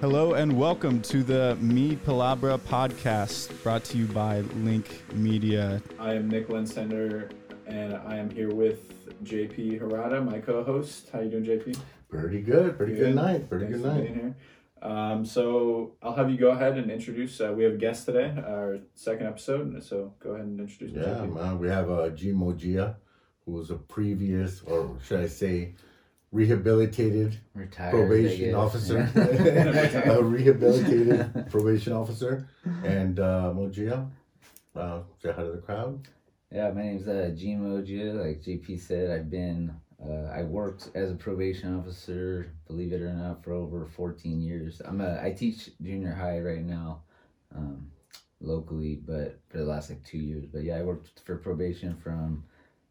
Hello and welcome to the Me Palabra podcast brought to you by Link Media. I am Nick Linsender and I am here with JP Harada, my co-host. How you doing, JP? Pretty good. Pretty good, Good. night. Pretty Thanks good for night. being here. Um, so I'll have you go ahead and introduce. Uh, we have a guest today, our second episode. So go ahead and introduce Yeah, JP. man. We have uh, G Mojia, who was a previous, or should I say, rehabilitated Retired probation officer. A rehabilitated probation officer. And uh, Mojia, uh, say hi to the crowd. yeah, my name's uh, Gene Moja. Like JP said, I've been uh, I worked as a probation officer, believe it or not, for over 14 years. I'm a I teach junior high right now, um, locally, but for the last like two years. But yeah, I worked for probation from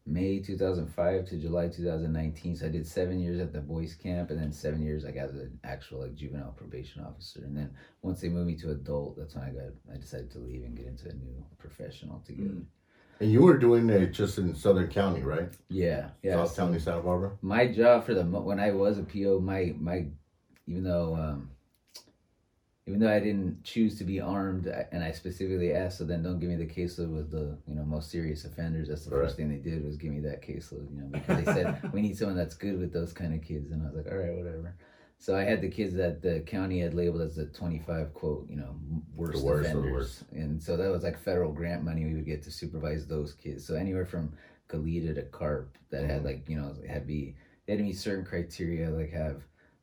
May 2005 to July 2019. So I did seven years at the boys camp, and then seven years like as an actual like juvenile probation officer. And then once they moved me to adult, that's when I got I decided to leave and get into a new profession altogether. Mm. And you were doing it just in Southern County, right? Yeah, yeah. South so- County, Santa Barbara. my job for the when I was a PO, my my even though um, even though I didn't choose to be armed, and I specifically asked, so then don't give me the caseload with the you know most serious offenders. That's the Right. first thing they did was give me that caseload, you know, because they said we need someone that's good with those kind of kids, and I was like, all right, whatever. So I had the kids that the county had labeled as the 25 quote, you know, worst, The worst offenders. worst. And so that was like federal grant money we would get to supervise those kids. So anywhere from Goleta to Carp that had Mhm. like, you know, had be they had to meet certain criteria like have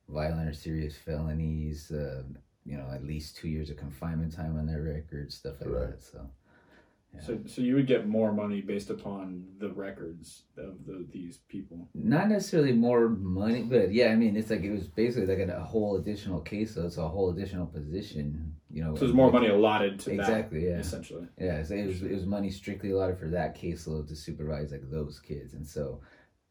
violent or serious felonies, uh, you know, at least two years of confinement time on their record, stuff like Right. that. So Yeah. So, so you would get more money based upon the records of the, these people. not necessarily more money, but yeah, I mean, it's like it was basically like a, a whole additional case, so it's a whole additional position, you know. So there's more money allotted to Exactly, that, yeah. essentially. Yeah, so it was it was money strictly allotted for that caseload to supervise like those kids, and so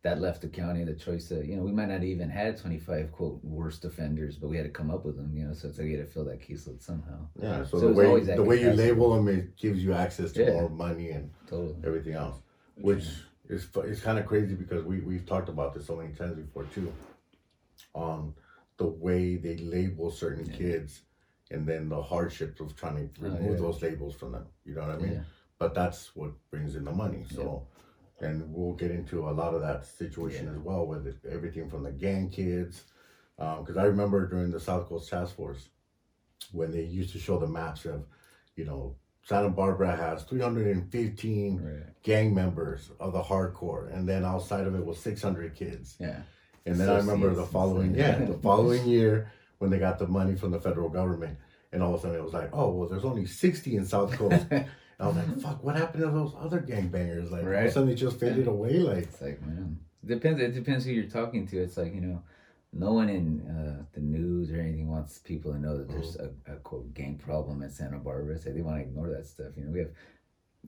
that left the county the choice to you know we might not even had twenty five quote worst offenders, but we had to come up with them, you know. So it's like you had to fill that caseload somehow. Yeah. So, So the way the way you label them, it gives you access to Yeah. more money and Totally. everything else. which is is kind of crazy because we we've talked about this so many times before too, on the way they label certain Yeah. kids, and then the hardships of trying to Oh, remove yeah. those labels from them. You know what I mean? But that's what brings in the money. So, and we'll get into a lot of that situation as well with it, everything from the gang kids, um, because I remember during the South Coast Task Force when they used to show the maps of, you know. Santa Barbara has 315 Right. gang members of the hardcore, and then outside of it was 600 kids. Yeah. And then I remember the following, yeah, the following year when they got the money from the federal government, and all of a sudden it was like, oh well, there's only 60 in South Coast. I was like, fuck, what happened to those other gangbangers? Like all of a Right. they just faded away. Like, It's like man, it depends. It depends who you're talking to. It's like you know, no one in uh, the news or anything wants people to know that there's a, a quote gang problem in Santa Barbara. So they want to ignore that stuff. You know, we have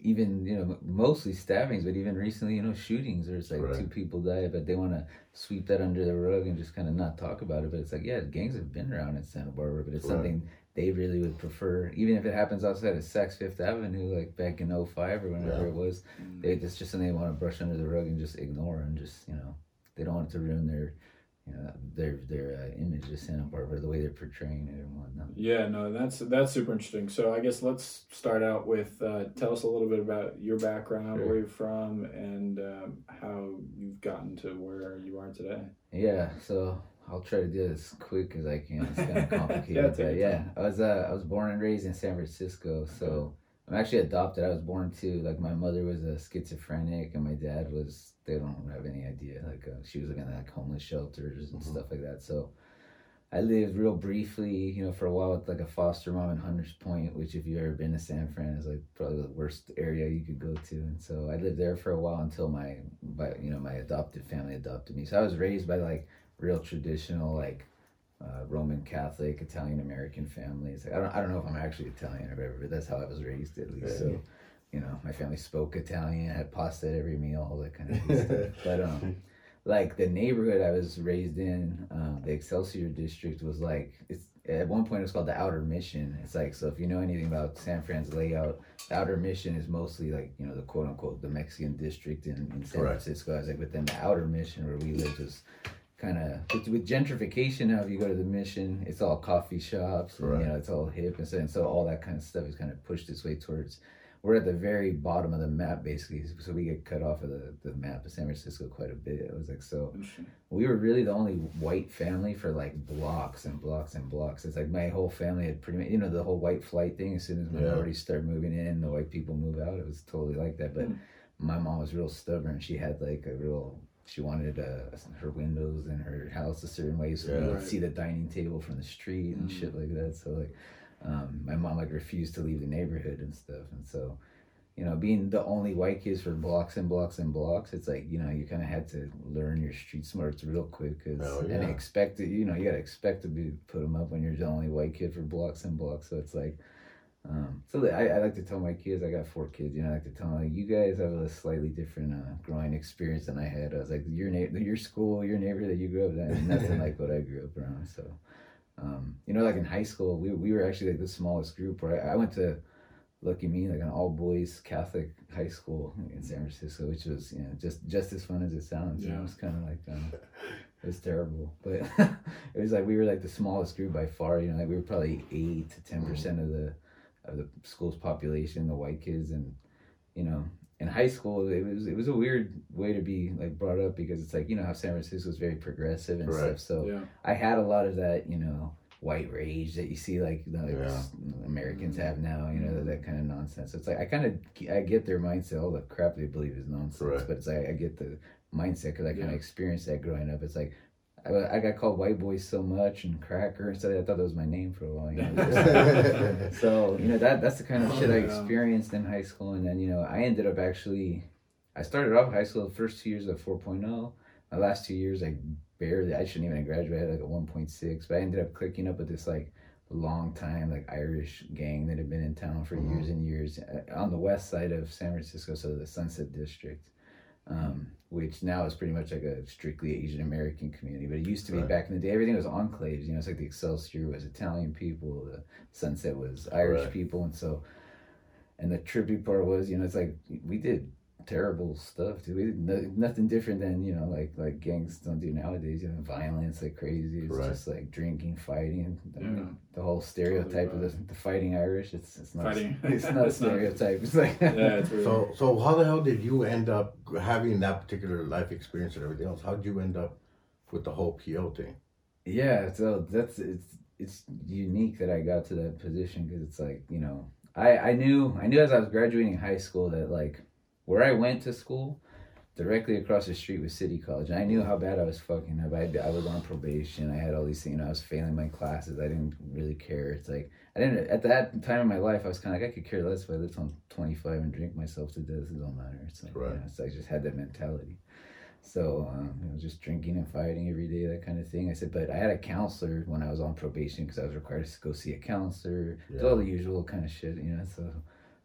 even you know mostly stabbings, but even recently you know shootings. There's like Right. two people died, but they want to sweep that under the rug and just kind of not talk about it. But it's like yeah, gangs have been around in Santa Barbara, but it's Right. something they really would prefer, even if it happens outside of Saks Fifth Avenue, like back in 05 or whenever Yeah. it was Mm. they it's just something they want to brush under the rug and just ignore and just you know they don't want it to ruin their you know their their uh, image of Santa Barbara the way they're portraying it and whatnot. Yeah, no, that's that's super interesting. So I guess let's start out with uh, tell us a little bit about your background, Sure. where you're from, and um, how you've gotten to where you are today. Yeah, so I'll try to do it as quick as I can. It's kind of complicated, Yeah, but yeah, I was uh, I was born and raised in San Francisco, so I'm actually adopted. I was born to like my mother was a schizophrenic and my dad was they don't have any idea like uh, she was like in like homeless shelters and Mhm. stuff like that. So I lived real briefly, you know, for a while with like a foster mom in Hunters Point, which if you've ever been to San Fran is like probably the worst area you could go to. And so I lived there for a while until my, but you know, my adopted family adopted me. So I was raised by like real traditional like uh, Roman Catholic Italian American families. Like, I don't I don't know if I'm actually Italian or whatever, but that's how I was raised at least. So you know, my family spoke Italian, had pasta at every meal, all that kind of stuff. But um, like the neighborhood I was raised in, um, the Excelsior district was like it's at one point it was called the Outer Mission. It's like so if you know anything about San Fran's layout, the Outer Mission is mostly like you know the quote unquote the Mexican district in, in San Correct. Francisco. I was like within the Outer Mission where we lived was kind of with, with gentrification now if you go to the mission it's all coffee shops and, Right. you know it's all hip and so, and so all that kind of stuff is kind of pushed its way towards we're at the very bottom of the map basically so we get cut off of the, the map of san francisco quite a bit it was like so we were really the only white family for like blocks and blocks and blocks. It's like my whole family had pretty much, you know, the whole white flight thing. As soon as Yeah. minorities start moving in, the white people move out. It was totally like that. But Mm. my mom was real stubborn. She had like a real, she wanted uh, her windows in her house a certain way so Yeah. you could Right. see the dining table from the street and Mm. shit like that. So like, um, my mom like refused to leave the neighborhood and stuff. And so, you know, being the only white kids for blocks and blocks and blocks, it's like you know you kind of had to learn your street smarts real quick, cause Oh, and expect it. You know, you gotta expect to be put them up when you're the only white kid for blocks and blocks. So it's like, um, so I, I like to tell my kids, I got four kids. You know, I like to tell them like you guys have a slightly different uh, growing experience than I had. I was like your na- your school, your neighborhood that you grew up in, nothing like what I grew up around. So. Um, you know, like in high school, we, we were actually like the smallest group. Right, I went to lucky me, like an all boys Catholic high school in San Francisco, which was you know just just as fun as it sounds. You know, it was kind of like um, it was terrible, but it was like we were like the smallest group by far. You know, like we were probably eight to ten percent of the of the school's population, the white kids, and you know. In high school, it was it was a weird way to be like brought up because it's like you know how San Francisco is very progressive and Right. stuff. So Yeah. I had a lot of that, you know, white rage that you see like the like, Yeah. s- Americans mm-hmm. have now, you know, that, that kind of nonsense. So It's like I kind of I get their mindset. All the crap they believe is nonsense, Right. but it's like I get the mindset because I kind of Yeah. experienced that growing up. It's like I, I got called white boy so much and cracker and stuff. I thought that was my name for a while. You know? so you know that that's the kind of Oh, shit I experienced in high school, and then you know I ended up actually. I started off high school the first two years at 4.0. My last two years, I barely, I shouldn't even have graduated, I had like a 1.6, but I ended up clicking up with this like long time, like Irish gang that had been in town for Mhm. years and years uh, on the west side of San Francisco, so the Sunset District, um, which now is pretty much like a strictly Asian American community. But it used to be Right. back in the day, everything was enclaves, you know, it's like the Excelsior was Italian people, the Sunset was Irish Right. people, and so, and the trippy part was, you know, it's like we did terrible stuff, dude. We no, nothing different than you know, like like gangs don't do nowadays. You know, violence like crazy. It's Right. just like drinking, fighting. I mean, Yeah. the whole stereotype of the, the fighting Irish. It's it's not Fighting. it's not a stereotype. It's like Yeah, it's really So, so how the hell did you end up having that particular life experience and everything else? How did you end up with the whole PO thing? Yeah, so that's it's it's unique that I got to that position because it's like you know I I knew I knew as I was graduating high school that like where I went to school directly across the street was City College. And I knew how bad I was fucking up. I, I was on probation. I had all these things. You know, I was failing my classes. I didn't really care. It's like I didn't at that time in my life. I was kind of like I could care less if I lived on twenty five and drink myself to death. It don't matter. It's like Right. you know, it's, I just had that mentality. So, um, you know, just drinking and fighting every day, that kind of thing. I said, but I had a counselor when I was on probation because I was required to go see a counselor. It's all the usual kind of shit, you know. So,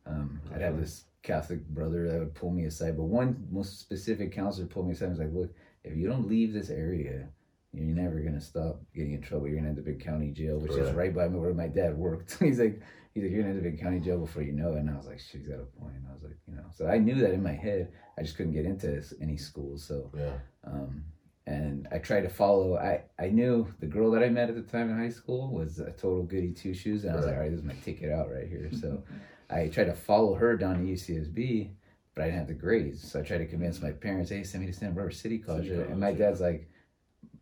um, I'd have this Catholic brother that would pull me aside. But one most specific counselor pulled me aside and was like, look, if you don't leave this area, you're never going to stop getting in trouble. You're going to end up in county jail, which is right by me where my dad worked. he's like, he's like, you're going to end up in county jail before you know it. And I was like, shit, he's got a point. I was like, you know, so I knew that in my head. I just couldn't get into any schools. So, Yeah. um, and I tried to follow. I, I knew the girl that I met at the time in high school was a total goody two shoes, and I was like, all right, this is my ticket out right here. So I tried to follow her down to UCSB, but I didn't have the grades. So I tried to convince my parents, hey, send me to Santa Barbara City College. City and my yeah. dad's like,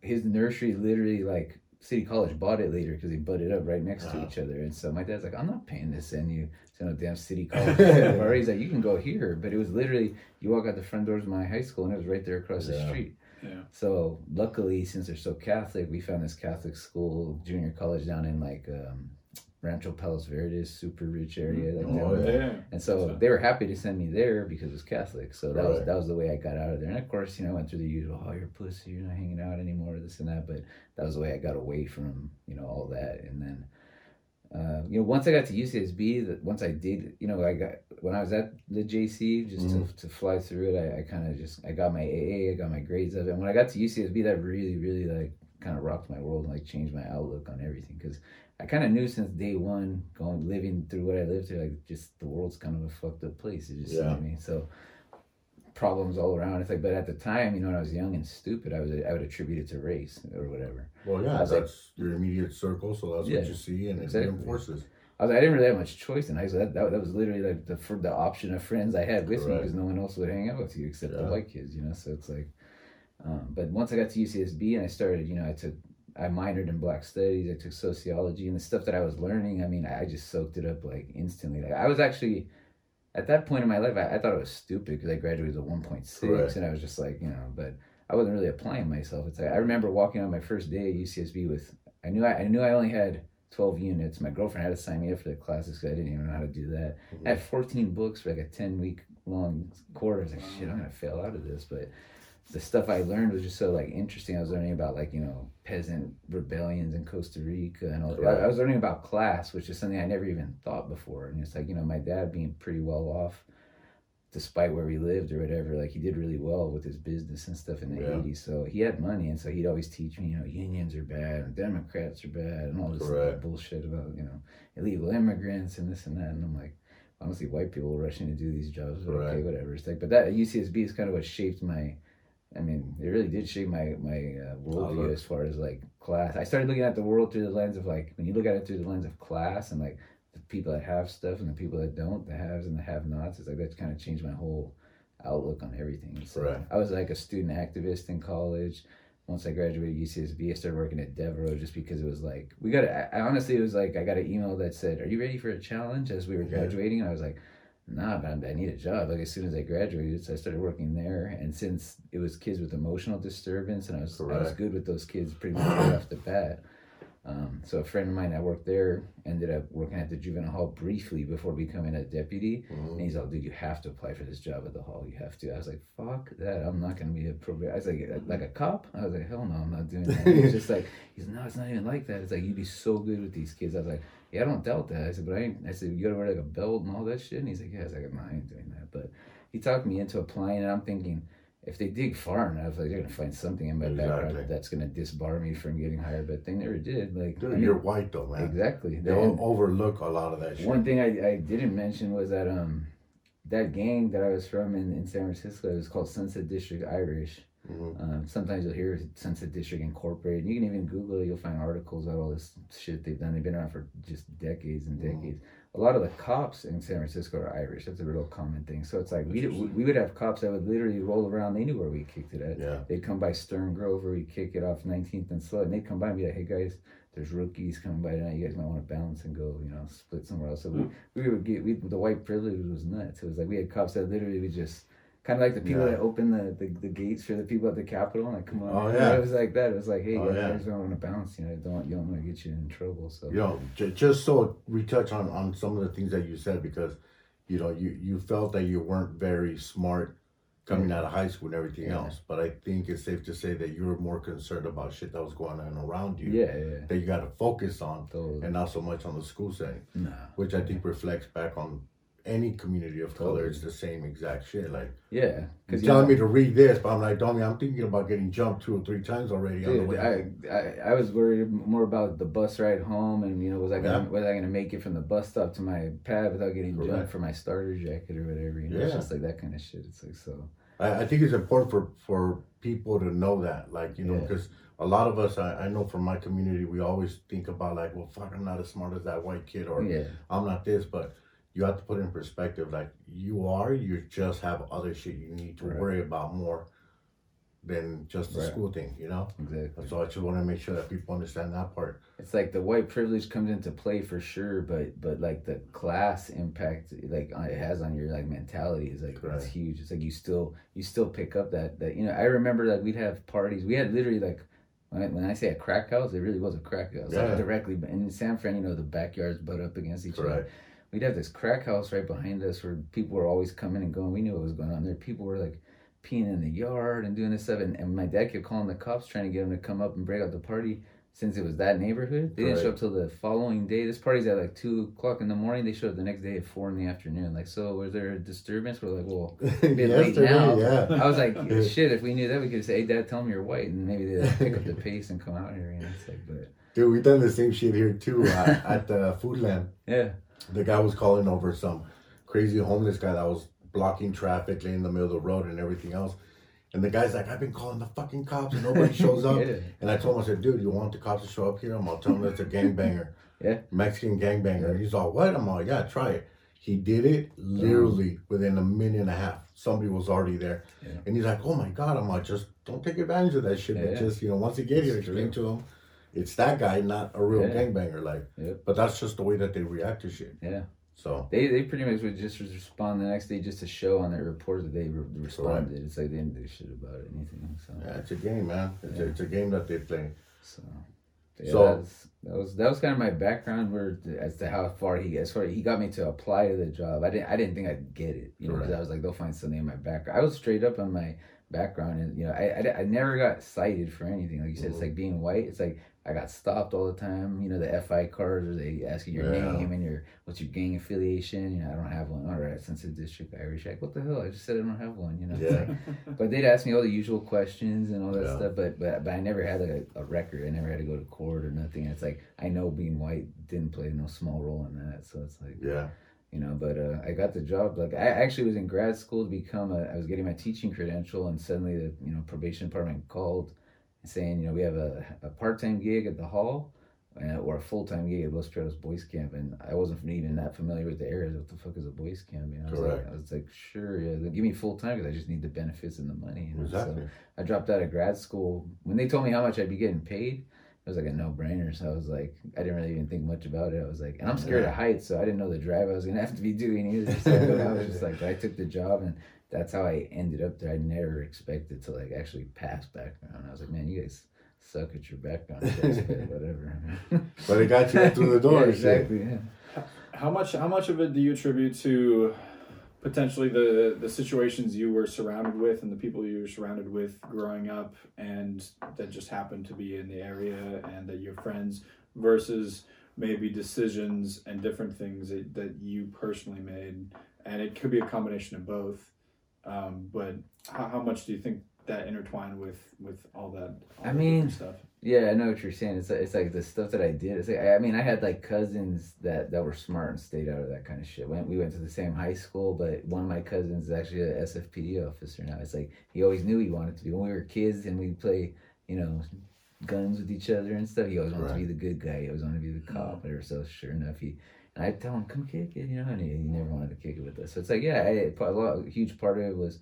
his nursery literally like City College bought it later because they butted up right next to Uh-huh. each other. And so my dad's like, I'm not paying to send you to no damn City College. He's like, you can go here, but it was literally you walk out the front doors of my high school and it was right there across the street. Yeah. So luckily, since they're so Catholic, we found this Catholic school, junior college down in like um, Rancho Palos Verdes, super rich area. Like Oh, that. yeah. Yeah. And so So- they were happy to send me there because it was Catholic. So that was that was the way I got out of there. And of course, you know, I went through the usual, oh, you're a pussy, you're not hanging out anymore, this and that. But that was the way I got away from you know all that. And then, uh, you know, once I got to UCSB, that once I did, you know, I got when I was at the JC just Mhm. to, to fly through it, I, I kind of just I got my AA, I got my grades of it. And when I got to UCSB, that really, really like kind of rocked my world and like changed my outlook on everything because. I kind of knew since day one, going living through what I lived through, like just the world's kind of a fucked up place. It just, you know what I mean? So problems all around. It's like, but at the time, you know, when I was young and stupid, I was I would attribute it to race or whatever. Well, yeah, was that's your immediate circle, so that's Yeah, what you see, and exactly. it reinforces. I was I didn't really have much choice and I school. That, that, that was literally like the the option of friends I had with me because no one else would hang out with you except the white kids, you know. So it's like, um, but once I got to UCSB and I started, you know, I took I minored in Black Studies. I took sociology and the stuff that I was learning. I mean, I just soaked it up like instantly. Like I was actually at that point in my life, I, I thought it was stupid because I graduated with a one point six, Correct. and I was just like, you know, but I wasn't really applying myself. It's like I remember walking on my first day at UCSB with I knew I, I knew I only had twelve units. My girlfriend had to sign me up for the classes because I didn't even know how to do that. I had fourteen books for like a ten week long quarter. I was like, shit, I'm gonna fail out of this, but. The stuff I learned was just so like interesting. I was learning about like you know peasant rebellions in Costa Rica and all. I, I was learning about class, which is something I never even thought before. And it's like you know my dad being pretty well off, despite where we lived or whatever. Like he did really well with his business and stuff in the Yeah. '80s. So he had money, and so he'd always teach me, you know, unions are bad, and Democrats are bad, and all this Correct. bullshit about you know illegal immigrants and this and that. And I'm like, honestly, white people rushing to do these jobs, but okay, whatever. It's like, but that UCSB is kind of what shaped my. I mean, it really did shape my my uh, worldview as far as like class. I started looking at the world through the lens of like when you look at it through the lens of class and like the people that have stuff and the people that don't, the haves and the have-nots. It's like that's kind of changed my whole outlook on everything. So Right. I was like a student activist in college. Once I graduated UCSB, I started working at Devereux just because it was like we got. I, I honestly, it was like I got an email that said, "Are you ready for a challenge?" As we were Yeah. graduating, and I was like, "Nah, but I need a job." Like as soon as I graduated, so I started working there. And since it was kids with emotional disturbance, and I was I was good with those kids pretty much right off the bat. Um, so a friend of mine that worked there ended up working at the juvenile hall briefly before becoming a deputy. Mhm. And he's like, dude, you have to apply for this job at the hall. You have to. I was like, fuck that. I'm not going to be a probation. I was like, like a cop? I was like, hell no, I'm not doing that. He's just like, he's no, it's not even like that. It's like, you'd be so good with these kids. I was like, yeah, I don't doubt that. I said, but I ain't, I said, you got to wear like a belt and all that shit. And he's like, yeah. I was like, no, I ain't doing that. But he talked me into applying, and I'm thinking, if they dig far enough, like they're gonna find something in my background that's gonna disbar me from getting hired. But they never did. Like, Dude, I mean, you're white though, man. exactly. They don't overlook a lot of that shit. one thing I, I didn't mention was that um that gang that I was from in, in San Francisco it was called Sunset District Irish. Mhm. Um, sometimes you'll hear Sunset District Incorporated. You can even Google it. You'll find articles about all this shit they've done. They've been around for just decades and Mhm. decades. A lot of the cops in San Francisco are Irish. That's a real common thing. So it's like we we would have cops that would literally roll around. They knew where we kicked it at. Yeah. They'd come by Stern Grove where we kick it off 19th and Sloat, and they'd come by and be like, "Hey guys, there's rookies coming by tonight. You guys might want to bounce and go, you know, split somewhere else." So we, we would get we, the white privilege was nuts. It was like we had cops that literally would just kind of like the people Yeah. that open the, the, the gates for the people at the Capitol. And like, come on, Oh, yeah. it was like that. It was like, hey, Oh, guys, yeah. you guys don't want to bounce. You know, don't you don't want to get you in trouble. So You know, j- just so we touch on on some of the things that you said because, you know, you you felt that you weren't very smart coming out of high school and everything Yeah. else. But I think it's safe to say that you were more concerned about shit that was going on around you yeah, yeah, that you got to focus on, totally. and not so much on the school setting, nah, which I think reflects back on any community of color. It's oh. the same exact shit. Like yeah, you're because telling me to read this, but I'm like, Tommy, I'm thinking about getting jumped two or three times already on the way. I. I I was worried more about the bus ride home, and you know, was I gonna Yeah. was I gonna make it from the bus stop to my pad without getting Correct. jumped for my starter jacket or whatever? You know, it's Yeah. just like that kind of shit. It's like so. I, I think it's important for for people to know that, like you know, Yeah. because a lot of us, I, I know from my community, we always think about like, well, fuck, I'm not as smart as that white kid, or Yeah, I'm not this, but you have to put it in perspective. Like you are, you just have other shit you need to Right. worry about more than just the Right. school thing, you know. exactly. So I just want to make sure that people understand that part. It's like the white privilege comes into play for sure, but but like the class impact like it has on your like mentality is like Correct. it's huge. It's like you still you still pick up that that you know I remember like we'd have parties. We had literally like when I, when I say a crack house, it really was a crack house. Yeah. Like directly and in San Fran, you know, the backyards butt up against each other. We'd have this crack house right behind us where people were always coming and going. We knew what was going on there. People were like peeing in the yard and doing this stuff. And, and my dad kept calling the cops trying to get them to come up and break out the party since it was that neighborhood. They didn't show up till the following day. This party's at like 2 o'clock in the morning. They showed up the next day at 4 in the afternoon. Like, so was there a disturbance? We're like, well, bit late now. yeah. I was like, shit, if we knew that, we could say, hey, dad, tell me you're white. And maybe they'd pick up the pace and come out here. And it's like, but Dude, we've done the same shit here too uh, at the food land. yeah. The guy was calling over some crazy homeless guy that was blocking traffic, laying in the middle of the road, and everything else. And the guy's like, I've been calling the fucking cops and nobody shows up. Yeah. And I told him, I said, dude, you want the cops to show up here? I'm gonna tell them it's a gangbanger. Yeah. Mexican gangbanger. And he's all, what? I'm all, yeah, try it. He did it literally mm. within a minute and a half. Somebody was already there. Yeah. And he's like, oh my God. I'm like, just don't take advantage of that shit. But just, you know, once you get here, explain to him it's that guy, not a real Yeah. gangbanger. Like, Yep. but that's just the way that they react to shit. Yeah. So, They they pretty much would just respond the next day just to show on their report that they re- responded. It's like they didn't do shit about it, anything. So yeah, it's a game, man. It's, a, it's a game that they play. so. Yeah, So- that, was, that was that was kind of my background where as to how far he as far he got me to apply to the job. I didn't I didn't think I'd get it. You know, Correct. I was like they'll find something in my background. I was straight up on my background, and you know I I, I never got cited for anything. Like you said, it's Mhm. like being white. It's like I got stopped all the time. You know, the FI cards, or they ask you your Yeah. name and your what's your gang affiliation. You know, I don't have one. All right, Sunset District Irish, like what the hell? I just said I don't have one. You know, Yeah. like- but they'd ask me all the usual questions and all that Yeah. stuff. But but but I never had like a, a record. I never had to go to court or nothing. It's like I know being white didn't play no small role in that. So it's like Yeah. you know. But uh, I got the job. Like I actually was in grad school to become a. I was getting my teaching credential, and suddenly the you know probation department called, saying you know we have a, a part time gig at the hall. Uh, or a full time gig at Los Prietos Boys Camp, and I wasn't even that familiar with the area. What the fuck is a boys camp? You know, I was like, I was like, sure, yeah, give me full time because I just need the benefits and the money. You know? So- Exactly. I dropped out of grad school. When they told me how much I'd be getting paid, it was like a no brainer. So I was like, I didn't really even think much about it. I was like, and I'm scared Yeah. of heights, so I didn't know the drive I was gonna have to be doing either. So I was just like, I took the job, and that's how I ended up there. I never expected to like actually pass background. I was like, man, you guys suck at your background checks, but whatever. But it got you through the door. yeah, exactly. Yeah. How much how much of it do you attribute to potentially the the situations you were surrounded with and the people you were surrounded with growing up and that just happened to be in the area and that your friends versus maybe decisions and different things that, that you personally made and it could be a combination of both um, but how, how much do you think that intertwined with with all that all I the mean, stuff Yeah, I know what you're saying. It's like, it's like the stuff that I did. It's like I I mean, I had like cousins that that were smart and stayed out of that kind of shit. Went we went to the same high school, but one of my cousins is actually a SFPD officer now. It's like he always knew he wanted to be. When we were kids and we play, you know, guns with each other and stuff, he always wanted to be the good guy. He always wanted to be the cop. Whatever. So sure enough, he and I tell him, "Come kick it," you know, and he, he never wanted to kick it with us. So it's like, yeah, I, a lot, a huge part of it was,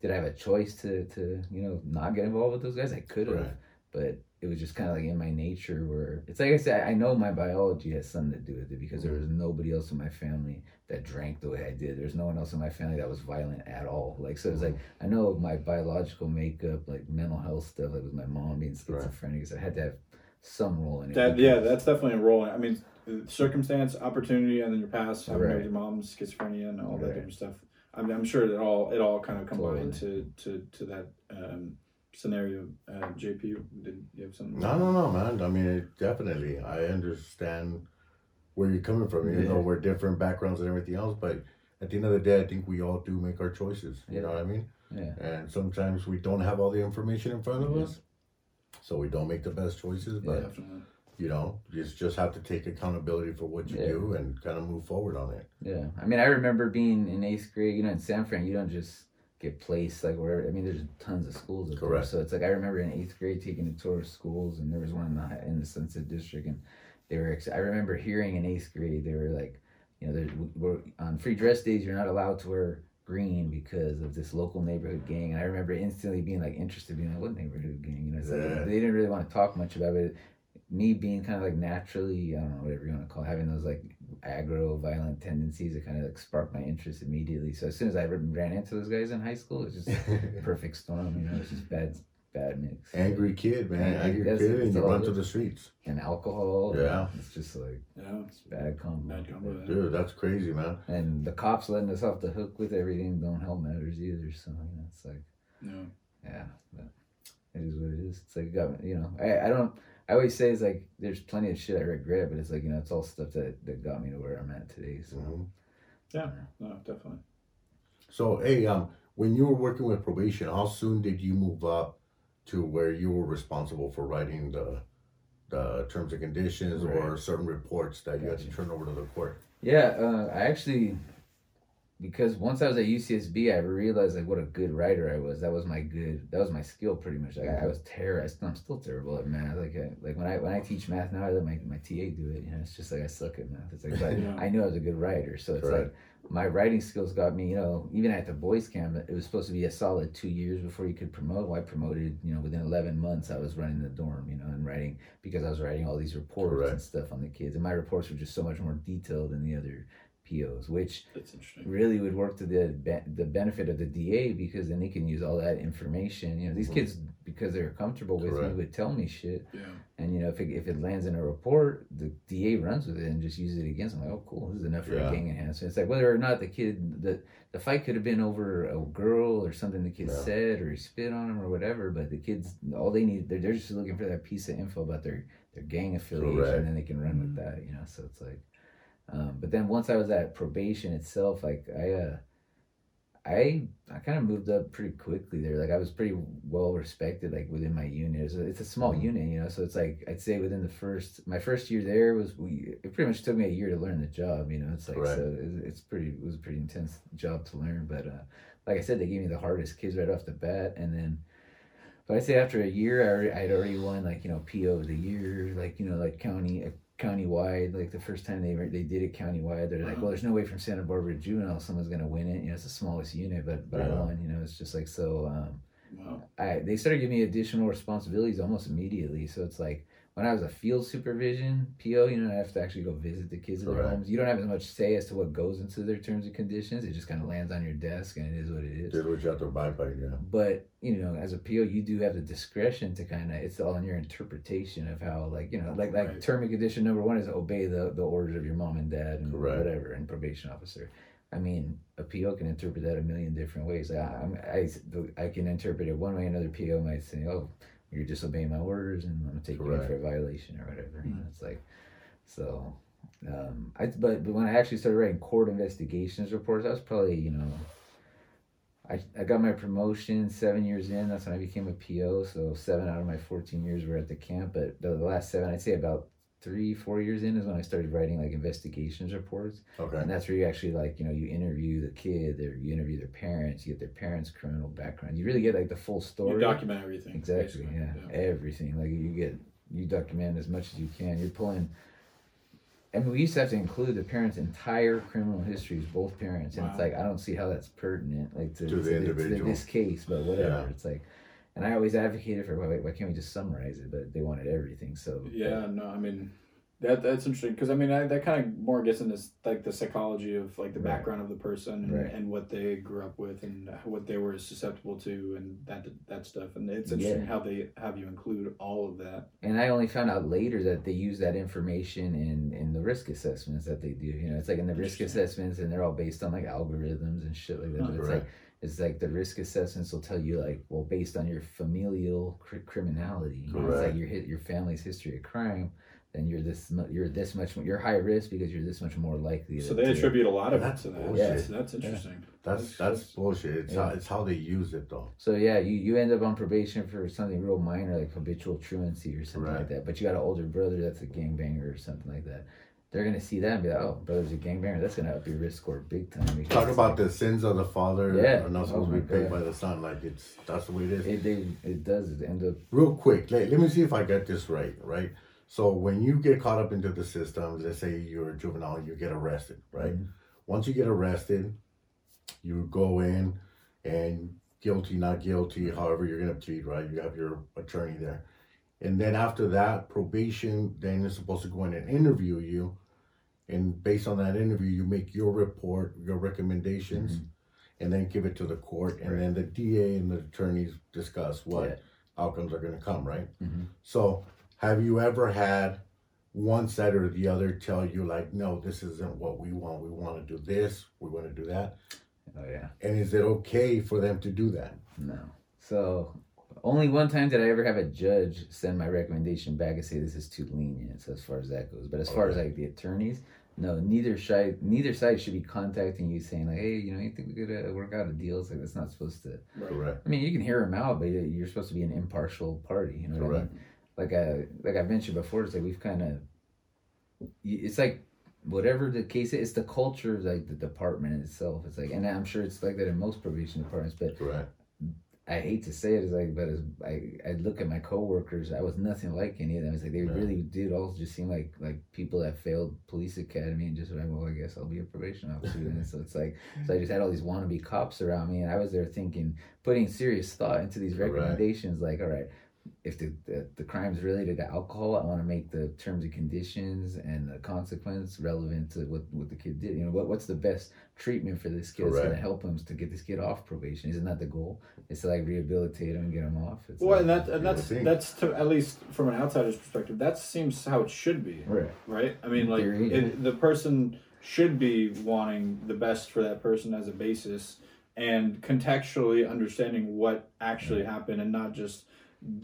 did I have a choice to to you know not get involved with those guys? I could have Right. but it was just kind of like in my nature where it's like I said, I know my biology has something to do with it because there mm-hmm. was nobody else in my family that drank the way I did. There's no one else in my family that was violent at all. Like so, it's like mm-hmm. I know my biological makeup, like mental health stuff, like with my mom being Right. schizophrenic, so I had to have some role in it. That yeah, that's definitely a role. I mean, circumstance, opportunity, and then your past, having Right. your mom's schizophrenia and all that Right. different stuff. I mean, I'm sure that all it all kind of combined to to to that um, scenario. Uh, JP, did you have something? No, no, no, man. I mean, it, definitely. I understand where you're coming from, You Yeah. though we're different backgrounds and everything else. But at the end of the day, I think we all do make our choices. You Yeah. know what I mean? Yeah. And sometimes we don't have all the information in front of Yeah. us, so we don't make the best choices. But definitely. You know, you just have to take accountability for what you Yeah. do and kind of move forward on it. Yeah, I mean, I remember being in eighth grade. You know, in San Fran, you don't just get placed like wherever. I mean, there's tons of schools up there. Correct. So it's like I remember in eighth grade taking a tour of schools, and there was one in the in the Sunset District, and they were. ex- I remember hearing in eighth grade they were like, you know, there- we're on free dress days. You're not allowed to wear green because of this local neighborhood gang. And I remember instantly being like interested, being like, what neighborhood gang? You know, like, Yeah. they didn't really want to talk much about it. Me being kind of like naturally, I don't know, whatever you want to call it, having those like aggro violent tendencies, it kind of like sparked my interest immediately. So as soon as I ran into those guys in high school, it was just perfect storm. You know, it's just bad, bad mix. Angry kid, man. Yeah, Angry that's- kid, and that's you run to the streets. and alcohol. Yeah. it's just like Yeah, it's bad combo. bad combo. yeah. Dude, that's crazy, man. And the cops letting us off the hook with everything don't help matters either. So you know, it's like. Yeah. Yeah, but it is what it is. It's like got you know. I, I don't. I always say it's like there's plenty of shit I regret, but it's like you know it's all stuff that that got me to where I'm at today. So Mhm. No, definitely. So, hey, um, when you were working with probation, how soon did you move up to where you were responsible for writing the the terms and conditions or certain reports that you had to turn over to the court? yeah, uh, I actually because once I was at UCSB, I realized like what a good writer I was. That was my good. That was my skill pretty much. Like I was terrible. I'm still terrible at math. Like I, like when I when I teach math now, I let my my TA do it. You know, it's just like I suck at math. It's like but Yeah. I knew I was a good writer, so it's Correct. like my writing skills got me. You know, even at the boys camp, it was supposed to be a solid two years before you could promote. Well, I promoted. You know, within 11 months, I was running the dorm. You know, and writing because I was writing all these reports and stuff on the kids, and my reports were just so much more detailed than the other POs, which really would work to the be- the benefit of the DA because then he can use all that information. You know, these Mhm. kids because they're comfortable with me would tell me shit, Yeah. and you know if it, if it lands in a report, the DA runs with it and just uses it against. them. like, oh, cool, this is enough for Yeah. a gang enhancement. It's like whether or not the kid the the fight could have been over a girl or something the kid Yeah. said or he spit on him or whatever, but the kids all they need they're, they're just looking for that piece of info about their their gang affiliation Correct. and then they can run with that. You know, so it's like. Um, but then once I was at probation itself, like I, uh, I, I kind of moved up pretty quickly there. Like I was pretty well respected, like within my unit. It's a, it's a small Mhm. unit, you know. So it's like I'd say within the first, my first year there was we. It pretty much took me a year to learn the job, you know. It's like Right. so it's, it's pretty. It was a pretty intense job to learn, but uh, like I said, they gave me the hardest kids right off the bat, and then. But I'd say after a year, I already, I'd already won like you know PO of the year, like you know like county county-wide like the first time they they did it county-wide they're like Wow. well there's no way from santa barbara to juvenile someone's gonna win it you know it's the smallest unit but but i Yeah. won you know it's just like so um Wow. I they started giving me additional responsibilities almost immediately. So it's like when I was a field supervision PO, you know, I have to actually go visit the kids in their Correct. homes. You don't have as much say as to what goes into their terms and conditions. It just kind of lands on your desk, and it is what it is. Did what you have to abide by, yeah. But you know, as a PO, you do have the discretion to kind of it's all in your interpretation of how, like you know, like like Right. term and condition number one is obey the the orders of your mom and dad and Correct. whatever and probation officer. I mean, a PO can interpret that a million different ways. I, I'm- I, I can interpret it one way. Another PO might say, "Oh, you're disobeying my orders, and I'm gonna take you in for a violation or whatever." You know, Hmm. it's like, so. Um, I but but when I actually started writing court investigations reports, I was probably you know I, I got my promotion seven years in. That's when I became a PO. So seven out of my 14 years were at the camp. But the last seven, I'd say about three, four years in is when I started writing like investigations reports. Okay. And that's where you actually like, you know, you interview the kid or you interview their parents, you get their parents' criminal background. You really get like the full story. You story. document everything. Exactly. basically. Yeah. Everything. Like you get, you document as much as you can. You're pulling. I mean, we used to have to include the parents' entire criminal histories, both parents, and it's like I don't see how that's pertinent, like to, To the individual. this case, but whatever. Yeah. It's like, and I always advocated for why, why can't we just summarize it? But they wanted everything, so Yeah, no, I mean that that's interesting because I mean I, that kind of more gets into like the psychology of like the Right. background of the person and, Right. and what they grew up with and what they were susceptible to and that that stuff and it's interesting Yeah. how they have you include all of that. And I only found out later that they use that information in in the risk assessments that they do. You know, it's like in the risk assessments, and they're all based on like algorithms and shit like that. Huh. But it's Right. like it's like the risk assessments will tell you like, well, based on your familial cr- criminality, you know, it's like your hit your family's history of crime, then you're this mu- you're this much you're high risk because you're this much more likely. So to- they to- attribute a lot of That's to that. bullshit. That's, that's interesting. That's that's bullshit. It's how it's how they use it though. So yeah, you, you end up on probation for something real minor like habitual truancy or something like that. But you got an older brother that's a gangbanger or something like that. They're gonna see that and be like, oh, brother's a gangbanger. That's gonna up your risk score big time. Talk about like- the sins of the father Yeah. are not supposed to be paid by the son. Like it's that's the way it is. It they, it does it end up Real quick, let, let me see if I get this right, right? So when you get caught up into the system, let's say you're a juvenile, you get arrested, right? Mhm. Once you get arrested, you go in and guilty, not guilty, however you're gonna plead, right? You have your attorney there. And then after that, probation then is supposed to go in and interview you. And based on that interview, you make your report, your recommendations, and then give it to the court. And then the DA and the attorneys discuss what Yeah. outcomes are going to come, right? Mhm. So, have you ever had one side or the other tell you, like, no, this isn't what we want. We want to do this. We want to do that. oh yeah. And is it okay for them to do that? No. So only one time did I ever have a judge send my recommendation back and say this is too lenient. So as far as that goes, but as far as like the attorneys, no, neither side neither side should be contacting you saying like, hey, you know, you think we could uh, work out a deal? It's like that's not supposed to. Correct. I mean, you can hear them out, but you're supposed to be an impartial party. You know what I mean? Like I like I mentioned before, it's like we've kind of, it's like whatever the case is, it's the culture of like the department itself. It's like, and I'm sure it's like that in most probation departments, but Correct. I hate to say it, it's like, but I, I look at my coworkers, I was nothing like any of them. It's like they Yeah. really did all just seem like like people that failed police academy and just like, well, I guess I'll be a probation officer. and so it's like, so I just had all these wannabe cops around me, and I was there thinking, putting serious thought into these Right. recommendations. Like, all right, if the, the the crime's related to alcohol, I want to make the terms and conditions and the consequence relevant to what what the kid did. You know, what what's the best treatment for this kid that's going to help him to get this kid off probation? Isn't that the goal? It's to like rehabilitate him and get him off. It's Well, like, and that and that's that's to, at least from an outsider's perspective, that seems how it should be, right. right? I mean, like theory, it, the person should be wanting the best for that person as a basis, and contextually understanding what actually happened, and not just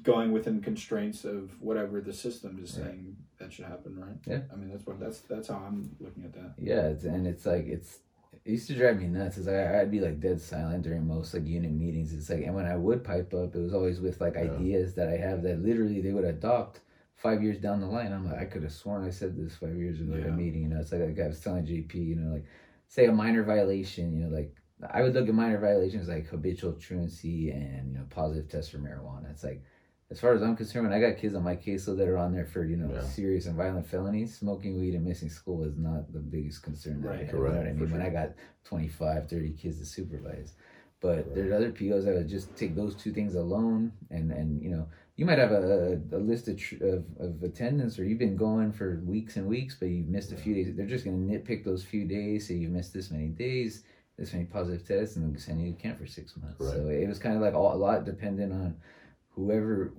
going within constraints of whatever the system is Right. saying that should happen, right? Yeah. I mean, that's what that's that's how I'm looking at that. Yeah, it's, and it's like it's it used to drive me nuts. It's like I- I'd be like dead silent during most like unit meetings. It's like, and when I would pipe up, it was always with like Yeah. ideas that I have that literally they would adopt five years down the line. I'm like, I could have sworn I said this five years ago at a meeting. You know, it's like, like I was telling JP, you know, like say a minor violation. You know, like I would look at minor violations like habitual truancy and you know positive test for marijuana. It's like. As far as I'm concerned, when I got kids on my caseload that are on there for you know Yeah. serious and violent felonies, smoking weed and missing school is not the biggest concern that I Right. have. You know what I mean? When I got 25, 30 kids to supervise. But Right. there's other POs that would just take those two things alone, and and you know you might have a, a, list of, tr- of of attendance, or you've been going for weeks and weeks, but you've missed a few days. They're just gonna nitpick those few days, say you've missed this many days, this many positive tests, and then send you to camp for six months. So it was kind of like all, a lot dependent on whoever.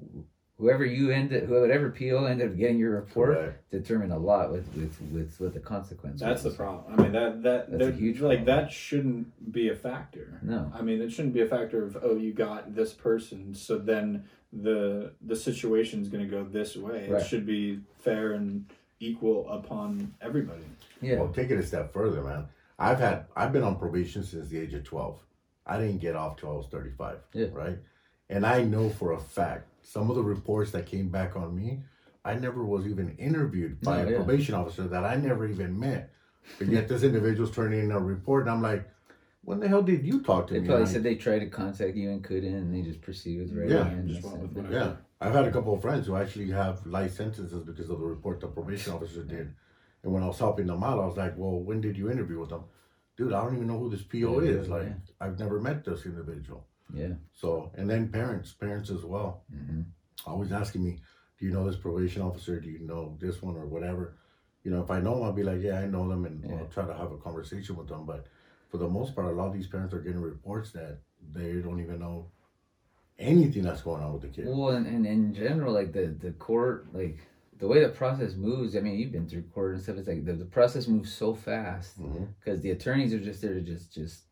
Whoever you ended, whoever PO ended up getting your report, Correct. determined a lot with with with what the consequence. That's the problem. I mean that that That's a there- huge like problem. that shouldn't be a factor. No. I mean, it shouldn't be a factor of oh, you got this person, so then the the situation's going to go this way. Right. It should be fair and equal upon everybody. Yeah. Well, take it a step further, man. I've had I've been on probation since the age of twelve. I didn't get off till I was thirty five. Yeah. Right. And I know for a fact some of the reports that came back on me, I never was even interviewed by No, a yeah. probation officer that I never even met. But yet this individual's turning in a report, and I'm like, when the hell did you talk to They me? They probably And I- said they tried to contact you and couldn't, and they just proceeded right Yeah. in. Just with. Yeah, I've had a couple of friends who actually have life sentences because of the report the probation officer did. And when I was helping them out, I was like, "Well, when did you interview with them?" Dude, I don't even know who this PO Yeah, is. Like, yeah. I've never met this individual. Yeah. So, and then parents, parents as well, hmm always asking me, "Do you know this probation officer? Do you know this one or whatever?" You know, if I know them, I'll be like, "Yeah, I know them," and Yeah. I'll try to have a conversation with them. But for the most part, a lot of these parents are getting reports that they don't even know anything that's going on with the kid. Well, and, and in general, like the the court, like the way the process moves. I mean, you've been through court and stuff. It's like the, the process moves so fast mm-hmm. because the attorneys are just there to just just.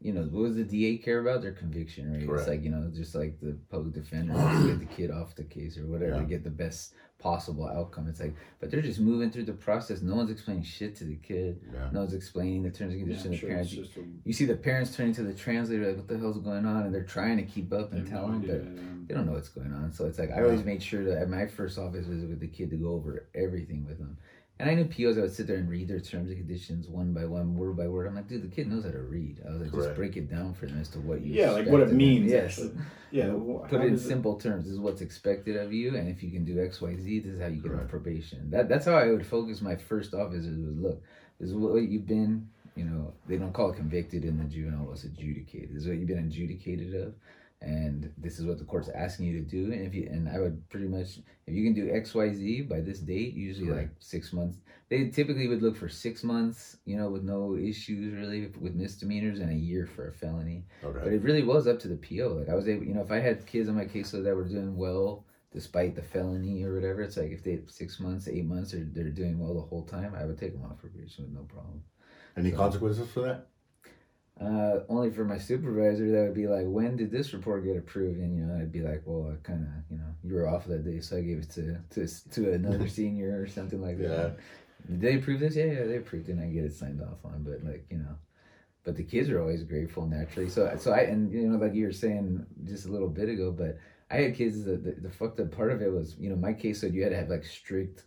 You know, what does the DA care about? Their conviction rate. Correct. It's like, you know, just like the public defender to get the kid off the case or whatever to get the best possible outcome. It's like, but they're just moving through the process. No one's explaining shit to the kid. Yeah. No one's explaining the terms and conditions I'm to the sure parents. just a, you see the parents turning to the translator like what the hell's going on and they're trying to keep up and tell them idea, but they don't know what's going on so it's like i always made sure that at my first office visit with the kid to go over everything with them and i knew pos i would sit there and read their terms and conditions one by one word by word i'm like dude the kid knows how to read i was like just break it down for them as to what you yeah, like what it means. yes actually. Yeah, You know, well, put it in simple terms. This is what's expected of you, and if you can do X, Y, Z, this is how you get on probation. That that's how I would focus my first office. Is was look, this is what you've been. You know, they don't call it convicted in the juvenile. It's adjudicated. This is what you've been adjudicated of, and this is what the court's asking you to do. And if you and I would pretty much, if you can do X, Y, Z by this date, usually Right. like six months. They typically would look for six months. You know, with no issues really with misdemeanors, and a year for a felony. Okay. But it really was up to the PO. Like I was able, you know, if I had kids on my caseload that were doing well despite the felony or whatever, it's like if they six months, eight months, or they're doing well the whole time, I would take them off probation with no problem. Any So- consequences for that? Uh, only for my supervisor, that would be like, when did this report get approved? And you know, I'd be like, well, I kind of, you know, you were off that day, so I gave it to to to another senior or something like that. Did they approve this? Yeah, yeah, they approved it, and I get it signed off on. But like, you know, but the kids are always grateful naturally. So so I and you know, like you were saying just a little bit ago, but I had kids. that the, the fucked up part of it was, you know, my case said you had to have like strict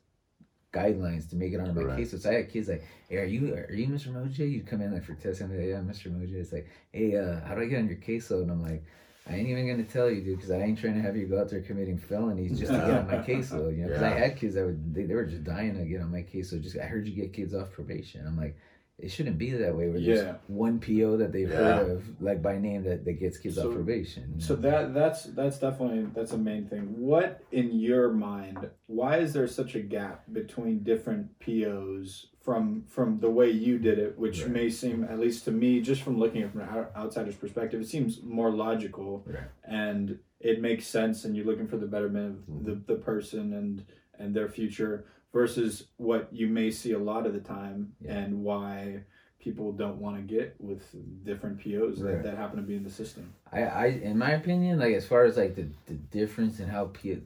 guidelines to make it onto my Correct. case. So I had kids like, "Hey, are you are you Mr. Moje?" You'd come in like for testing. Like, yeah, Mr. Moje. It's like, "Hey, uh, how do I get on your caseload?" And I'm like. I ain't even gonna tell you, dude, because I ain't trying to have you go out there committing felonies just to get on my caseload. You know, because I had kids that would they, they were just dying to get on my caseload. Just I heard you get kids off probation. I'm like, it shouldn't be that way. Where Yeah. there's one PO that they've Yeah. heard of, like by name, that, that gets kids So- off probation. So that that's that's definitely that's a main thing. What in your mind? Why is there such a gap between different POs from from the way you did it, which Right. may seem, at least to me, just from looking at it from an outsider's perspective, it seems more logical Right. and it makes sense, and you're looking for the betterment of Mm-hmm. the, the person and and their future versus what you may see a lot of the time, Yeah. and why people don't want to get with different POs Right. that, that happen to be in the system. I, I, in my opinion, like as far as like the, the difference in how P,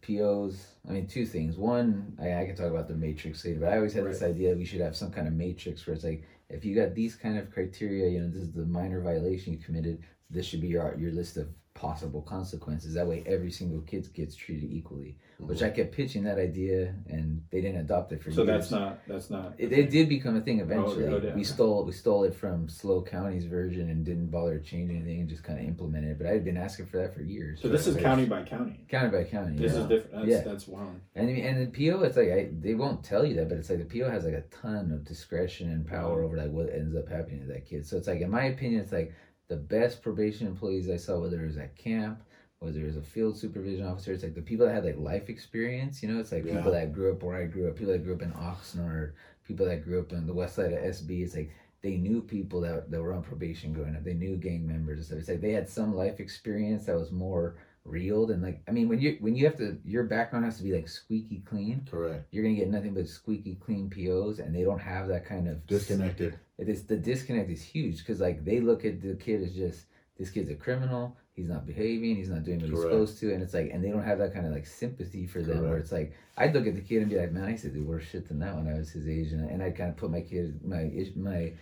POs, I mean, two things. One, I, I can talk about the matrix later, but I always had this idea we should have some kind of matrix where it's like, if you got these kind of criteria, you know, this is the minor violation you committed, this should be your your list of possible consequences. That way, every single kid gets treated equally. Mm-hmm. Which I kept pitching that idea, and they didn't adopt it for So years. that's not that's not. It, it did become a thing oh, eventually. oh, yeah. We stole we stole it from SLO County's version and didn't bother to change anything and just kind of implemented it. But I had been asking for that for years. So this is Like, county by county. county by county. This yeah. is different. That's, Yeah. that's wild. And and the PO, it's like I, they won't tell you that, but it's like the PO has like a ton of discretion and power over like what ends up happening to that kid. So it's like, in my opinion, it's like the best probation employees I saw, whether it was at camp, whether it was a field supervision officer, it's like the people that had like life experience. You know, it's like Yeah. people that grew up where I grew up, people that grew up in Oxnard, people that grew up in the west side of SB. It's like they knew people that, that were on probation growing up. They knew gang members and stuff. It's like they had some life experience that was more real and like I mean when you when you have to your background has to be like squeaky clean Correct. you're gonna get nothing but squeaky clean POs, and they don't have that kind of Disconnected. It is the disconnect is huge because like they look at the kid as just this kid's a criminal. He's not behaving. He's not doing what he's supposed to, and it's like, and they don't have that kind of like sympathy for them. Where it's like, I'd look at the kid and be like, man, I used to do worse shit than that when I was his age, and, and I'd kind of put my kid, my my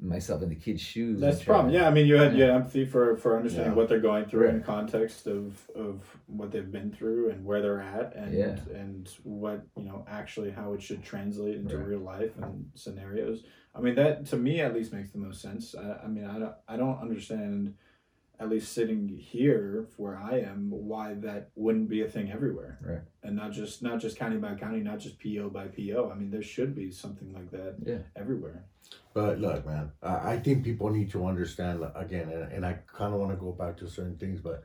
myself in the kid's shoes. That's the problem. Yeah, I mean, you had you had empathy for for understanding Yeah. what they're going through in context of of what they've been through and where they're at, and Yeah. and what you know actually how it should translate into Right. real life and scenarios. I mean, that to me at least makes the most sense. I, I mean, I don't I don't understand. At least sitting here where I am, why that wouldn't be a thing everywhere, Right. And not just not just county by county, not just PO by PO. I mean, there should be something like that Yeah. everywhere. But look, man, I, I think people need to understand again, and, and I kind of want to go back to certain things, but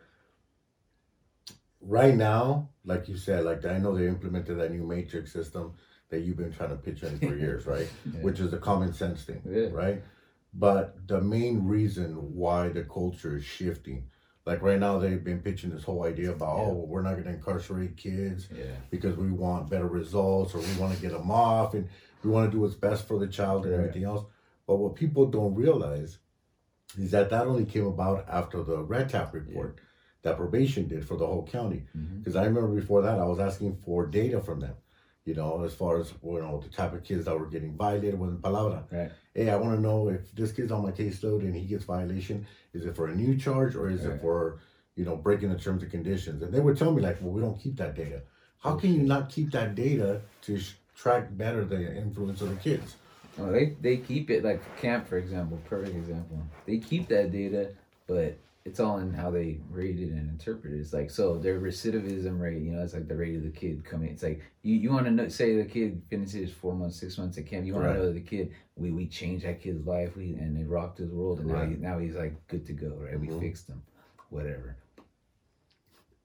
right now, like you said, like I know they implemented that new matrix system that you've been trying to pitch in for years, right? Yeah. Which is the common sense thing, Yeah. right? But the main reason why the culture is shifting, like right now, they've been pitching this whole idea about, oh, we're not going to incarcerate kids Yeah. because we want better results or we want to get them off and we want to do what's best for the child and Right. everything else. But what people don't realize is that that only came about after the Red Tap report that probation did for the whole county. Mm-hmm. Because I remember before that, I was asking for data from them, you know, as far as, you know, the type of kids that were getting violated with Palabra. Right. Hey, I want to know if this kid's on my caseload and he gets violation, is it for a new charge or is Right. it for, you know, breaking the terms and conditions? And they would tell me, like, well, we don't keep that data. How can you not keep that data to sh- track better the influence of the kids? Oh, they they keep it like camp, for example, perfect example. They keep that data, but it's all in how they rate it and interpret it. It's like so their recidivism rate, you know, it's like the rate of the kid coming. It's like you, you want to know, say the kid finishes four months, six months at camp. You want Right. to know the kid. We we changed that kid's life. We and it rocked his world, and now he, now he's like good to go. Right, Mhm. we fixed him, whatever.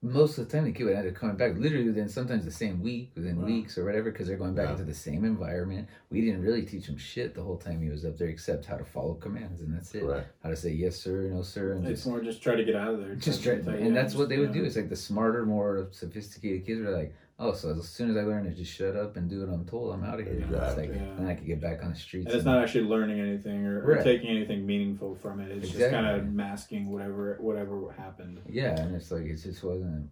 Most of the time, the kid would end up coming back literally within sometimes the same week, within Wow. weeks or whatever, because they're going back Yeah. into the same environment. We didn't really teach him shit the whole time he was up there, except how to follow commands, and that's it. Correct. How to say yes sir, no sir, and It's just more just try to get out of there. just Try- try, yeah, and that's what just, they would yeah. do. It's like the smarter, more sophisticated kids were like, oh, so as soon as I learn to just shut up and do what I'm told, I'm out of here. It's Exactly. like, Yeah. then I could get back on the streets. And it's and- not actually learning anything or, or Right. taking anything meaningful from it. It's just kind of masking whatever whatever happened. yeah, and it's like it just wasn't.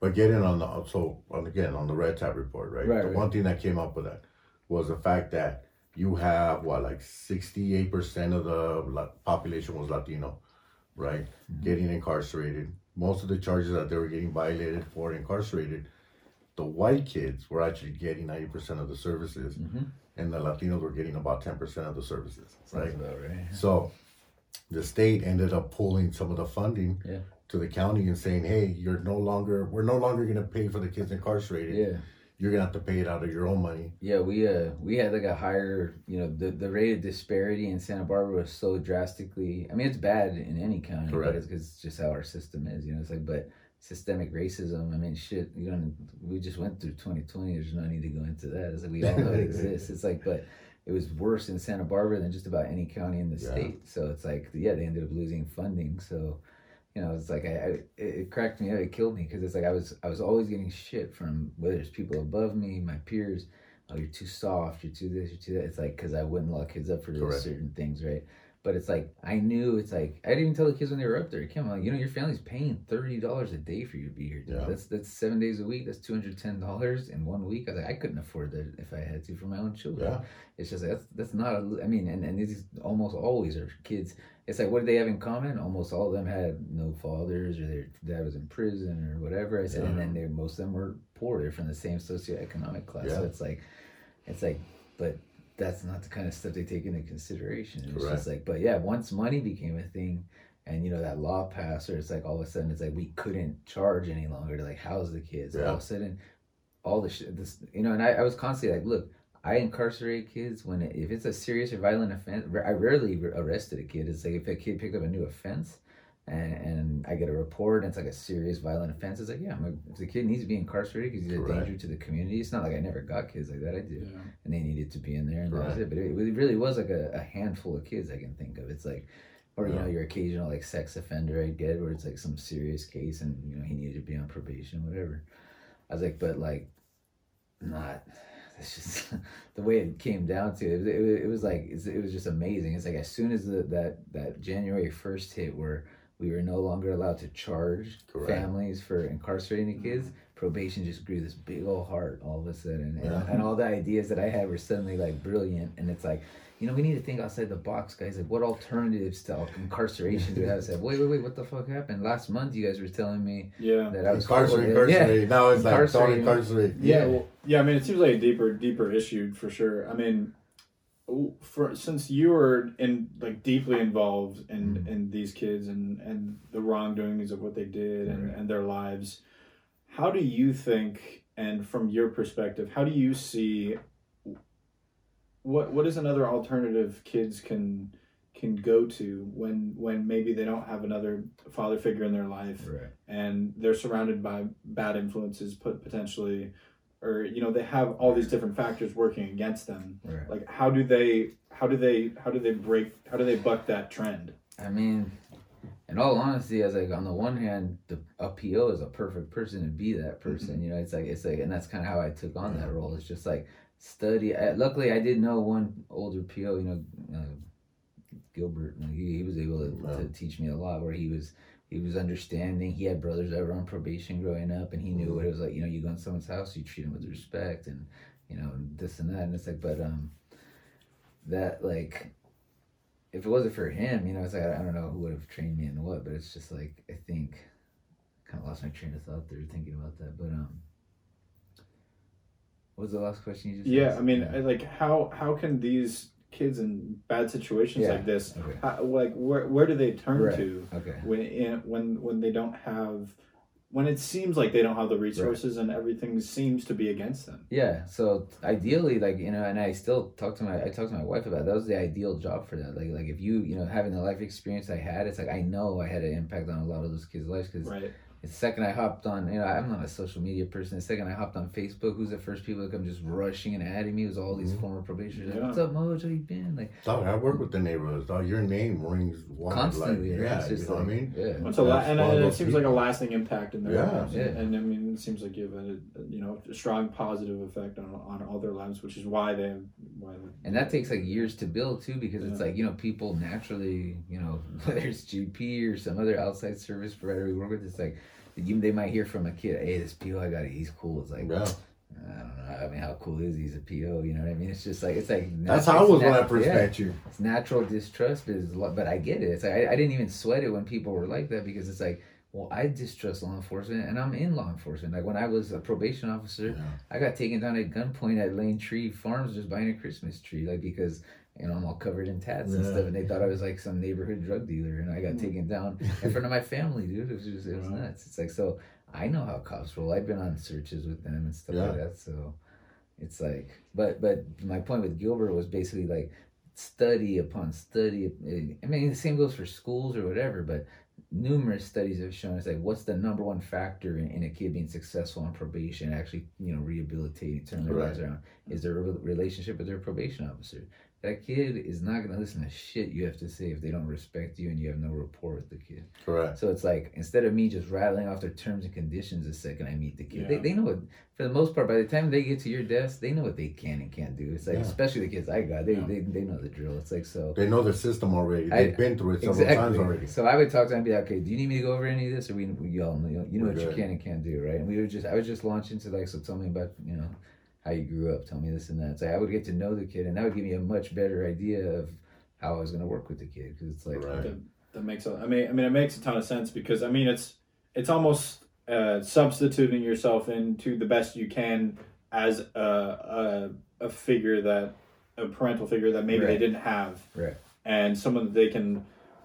But getting on the so on again on the red tab report, right? Right, the right. one thing that came up with that was the fact that you have what like sixty eight percent of the population was Latino, right? Mm-hmm. Getting incarcerated. Most of the charges that they were getting violated for incarcerated the white kids were actually getting 90% of the services Mhm. and the Latinos were getting about 10% of the services, right? Right. So the state ended up pulling some of the funding Yeah. to the county and saying, hey, you're no longer, we're no longer going to pay for the kids incarcerated. Yeah. You're going to have to pay it out of your own money. Yeah, we uh we had like a higher you know the the rate of disparity in Santa Barbara was so drastically. I mean, it's bad in any county, but Correct. it's because it's just how our system is. You know, it's like but systemic racism. I mean, shit. You don't. We just went through 2020. There's no need to go into that. It's like we all know it exists. It's like, but it was worse in Santa Barbara than just about any county in the Yeah. state. So it's like, yeah, they ended up losing funding. So you know, it's like I, I it, it cracked me up. It killed me because it's like I was I was always getting shit from whether it's people above me, my peers. Oh, you're too soft. You're too this. You're too that. It's like because I wouldn't lock kids up for certain things, right? But it's like I knew it's like I didn't even tell the kids when they were up there. Kim, like you know, your family's paying thirty dollars a day for you to be here. Dude. Yeah. That's that's seven days a week. That's two hundred ten dollars in one week. I was like, I couldn't afford that if I had to for my own children. Yeah. It's just like, that's that's not. A, I mean, and and these almost always are kids. It's like what did they have in common? Almost all of them had no fathers, or their dad was in prison, or whatever. I said, and then they most of them were poor. They're from the same socioeconomic class. So Yeah. it's like, it's like, but that's not the kind of stuff they take into consideration. It's just like, but yeah, once money became a thing, and you know that law passed, or it's like all of a sudden it's like we couldn't charge any longer to like house the kids. All of a sudden, all the shit, this you know, and I, I was constantly like, look, I incarcerate kids when it, if it's a serious or violent offense. I rarely arrested a kid. It's like if a kid picked up a new offense. And, and I get a report, and it's like a serious violent offense. It's like, yeah, I'm a, if the kid needs to be incarcerated because he's a Correct. danger to the community. It's not like I never got kids like that. I did Yeah. and they needed to be in there, and that was it. But it, it really was like a, a handful of kids I can think of. It's like, or you know, your occasional like sex offender I get, where it's like some serious case, and you know he needed to be on probation, whatever. I was like, but like, not. It's just the way it came down to it. It, was- it was like it was just amazing. It's like as soon as the, that that January first hit, where we were no longer allowed to charge Correct. families for incarcerating the kids, mm-hmm. probation just grew this big old heart all of a sudden, and, Yeah. and all the ideas that I had were suddenly like brilliant. And it's like, you know, we need to think outside the box, guys. Like, what alternatives to incarceration do we have? I said, wait, wait, wait, what the fuck happened? Last month, you guys were telling me Yeah. that I was Incarcerate, Yeah. incarcerate. Now it's like, don't Incarcerate. incarcerate. Yeah, Yeah. well, yeah. I mean, it seems like a deeper, deeper issue for sure. I mean, w- for since you were in like deeply involved in Mhm. in these kids and and the wrongdoings of what they did and and their lives, how do you think, and from your perspective, how do you see what what is another alternative kids can can go to when when maybe they don't have another father figure in their life Right. and they're surrounded by bad influences put potentially or you know they have all these different factors working against them Right. like how do they how do they how do they break how do they buck that trend I mean, in all honesty, I was like, on the one hand, the a PO is a perfect person to be that person. You know, it's like it's like, and that's kind of how I took on that role. It's just like study. I, luckily, I did know one older PO. You know, uh, Gilbert. He, he was able to, to teach me a lot. Where he was he was understanding. He had brothers that were on probation growing up, and he knew what it was like. You know, you go in someone's house, you treat them with respect, and you know this and that. And it's like, but um, that like if it wasn't for him, you know, it's like I, I don't know who would have trained me and what, but it's just like I think kind of lost my train of thought there thinking about that. But um, what was the last question you just? yeah asked? i mean I- like how how can these kids in bad situations Yeah. like this Okay. how, like where, where do they turn Right. to Okay. when in, when when they don't have when it seems like they don't have the resources and everything seems to be against them Yeah. So ideally, like you know, and I still talk to my I talked to my wife about it. that was the ideal job for that. Like like if you you know having the life experience I had, it's like I know I had an impact on a lot of those kids' lives because right The second I hopped on, you know, I'm not a social media person. The second I hopped on Facebook, who's the first people that come just rushing and adding me? It was all these Mhm. former probationers. Like, What's up, Moj? How you been? Like Dog, I work with the neighborhoods. Dog, your name rings wide. constantly. Like, right? yeah, you know like, what I mean? Yeah. It's a la- and, and it those seems like a lasting impact in their Yeah. lives. Yeah. And I mean, it seems like you have a, a, you know a strong positive effect on, on all their lives, which is why they why they, And that takes like years to build too, because it's like you know people naturally, you know, whether it's GP or some other outside service provider we work with, it's like you, they might hear from a kid, "Hey, this PO I got, he's cool." It's like Yeah. I don't know. I mean, how cool is he? He's a PO. You know what I mean? It's just like it's like That's how I was when I first yeah. met you. it's natural distrust but it's lot, but I get it. It's like I, I didn't even sweat it when people were like that because it's like well, I distrust law enforcement, and I'm in law enforcement. Like when I was a probation officer, Yeah. I got taken down at gunpoint at Lane Tree Farms just buying a Christmas tree, like because you know I'm all covered in tats and stuff, and they thought I was like some neighborhood drug dealer, and I got Mm. taken down in front of my family, dude. It was just it was nuts. It's like so I know how cops roll. I've been on searches with them and stuff Yeah. like that. So it's like, but but my point with Gilbert was basically like study upon study. I mean, the same goes for schools or whatever, but numerous studies have shown us like what's the number one factor in, in a kid being successful on probation, actually, you know, rehabilitating, turning their lives around, is their re- relationship with their probation officer. That kid is not gonna listen to shit you have to say if they don't respect you and you have no rapport with the kid. Correct. So it's like instead of me just rattling off their terms and conditions the second I meet the kid, they, Yeah. they know it for the most part. By the time they get to your desk, they know what they can and can't do. It's like Yeah. especially the kids I got, they, Yeah. they they know the drill. It's like so They know the system already. They've been through it several times already. So I would talk to them and be like, okay, do you need me to go over any of this, or we, we all know, you know, you know We're what you can and can't do, right? And we would just, I would just launch into like, so tell me about, you know, how you grew up, tell me this and that. So I would get to know the kid, and that would give me a much better idea of how I was going to work with the kid, because it's like, Right. That, that makes a, I mean I mean it makes a ton of sense because I mean it's it's almost uh, substituting yourself into the best you can as a, a a figure that a parental figure that maybe they didn't have Right. and someone that they can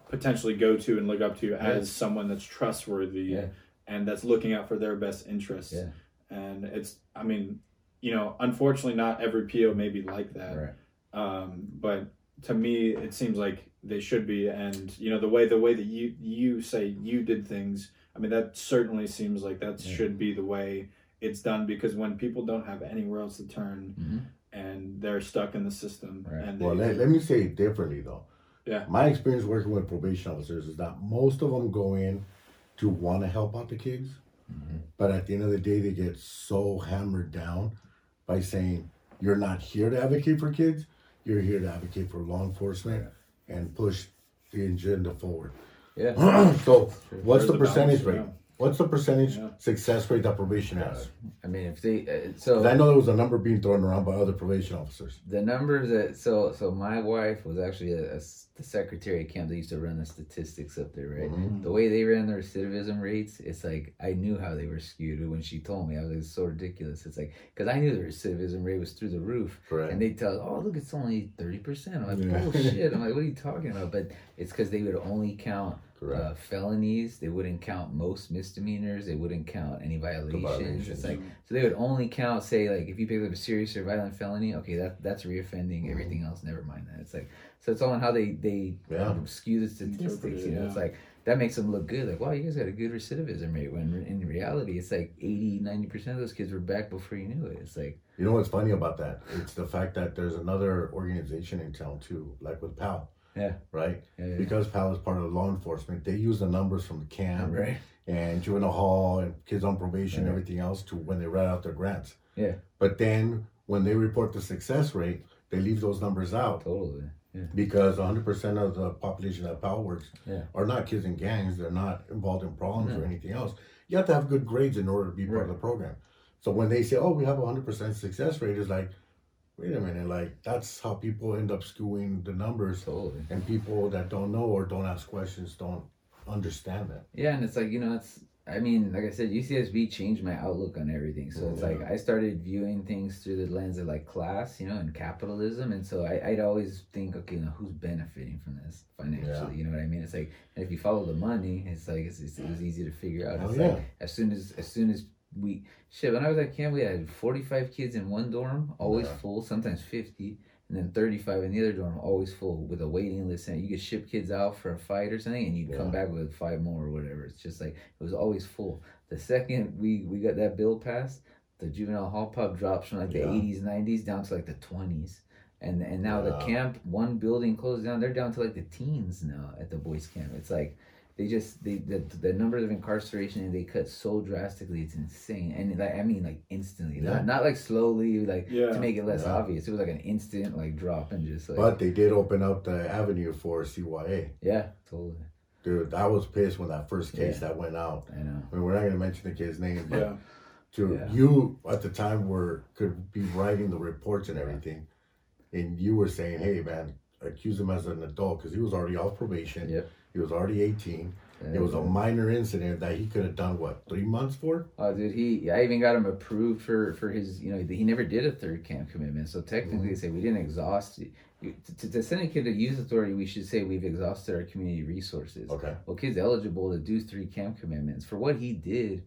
potentially go to and look up to Yeah. as someone that's trustworthy Yeah. and that's looking out for their best interests Yeah. and it's I mean you know unfortunately not every PO may be like that right, um, but to me it seems like they should be and you know the way the way that you you say you did things i mean that certainly seems like that Yeah. should be the way it's done because when people don't have anywhere else to turn Mhm. and they're stuck in the system Right. and they, Well, let, let me say it differently though. Yeah. My experience working with probation officers is that most of them go in to want to help out the kids, Mhm. but at the end of the day, they get so hammered down by saying, "You're not here to advocate for kids. You're here to advocate for law enforcement and push the agenda forward." yeah. so, what's There's the the percentage rate? yeah. What's the percentage Yeah. success rate that probation has? I mean, if they, uh, so 'Cause I know there was a number being thrown around by other probation officers. the numbers that so so my wife was actually a, a s- the secretary at camp that used to run the statistics up there right Mhm. the way they ran the recidivism rates it's like i knew how they were skewed when she told me i was like it's so ridiculous it's like because i knew the recidivism rate was through the roof Correct. and they tell oh look it's only 30% i'm like Yeah. bullshit i'm like what are you talking about but it's because they would only count Correct. uh, felonies they wouldn't count most misdemeanors they wouldn't count any violations. violations. it's like so they would only count, say, like if you pick up a serious or violent felony, okay, that that's reoffending. Everything else, never mind that. It's like so it's all on how they they Yeah. um, skew the statistics. You know, it's like that makes them look good. Like wow, you guys got a good recidivism rate. When in reality, it's like 80, 90 percent of those kids were back before you knew it. It's like You know what's funny about that? It's the fact that there's another organization in town too, like with PAL. Yeah. Right? yeah, yeah, Because PAL is part of law enforcement, they use the numbers from the camp right, and juvenile hall and kids on probation and everything else to when they write out their grants. Yeah. But then when they report the success rate, they leave those numbers out totally. Yeah, because 100% of the population that PAL works Yeah. are not kids in gangs. They're not involved in problems No. or anything else. You have to have good grades in order to be part of the program. So when they say, "Oh, we have hundred percent success rate," it's like, wait a minute, like that's how people end up skewing the numbers, totally. and people that don't know or don't ask questions don't understand that. Yeah, and it's like you know, it's. I mean, like I said, UCSB changed my outlook on everything. So it's Yeah. like I started viewing things through the lens of like class, you know, and capitalism. And so I, I'd always think, okay, now who's benefiting from this financially? Yeah. You know what I mean? It's like, and if you follow the money, it's like it's, it's, it was easy to figure out. Oh, It's yeah. like as soon as as soon as we shit. When I was at camp, we had forty five kids in one dorm, always Yeah. full, sometimes fifty and then 35 in the other dorm, always full with a waiting list. And you could ship kids out for a fight or something, and you'd come back with five more or whatever. It's just like it was always full. The second we we got that bill passed, the juvenile hall pub drops from like the Yeah. 80s, 90s down to like the 20s. And and now the camp, one building closed down. They're down to like the teens now at the boys' camp. It's like they just they the, the numbers of incarceration they cut so drastically. It's insane. And like I mean like instantly, Yeah. not not like slowly like Yeah. to make it less Yeah. obvious. It was like an instant like drop and just like But they did open up the avenue for CYA. yeah, totally. Dude, I was pissed when that first case Yeah. that went out. I know. I mean, we're not going to mention the kid's name, but yeah to Yeah. you at the time were could be writing the reports and Yeah. everything, and you were saying, "Hey, man, accuse him as an adult because he was already off probation. Yep. He was already 18, It was a minor incident that he could have done what three months for. Oh, dude, he I even got him approved for for his you know he never did a third camp commitment. So technically, mm-hmm. they say we didn't exhaust. To, to send a kid to youth authority, we should say we've exhausted our community resources. Okay. Well, kid's eligible to do three camp commitments for what he did.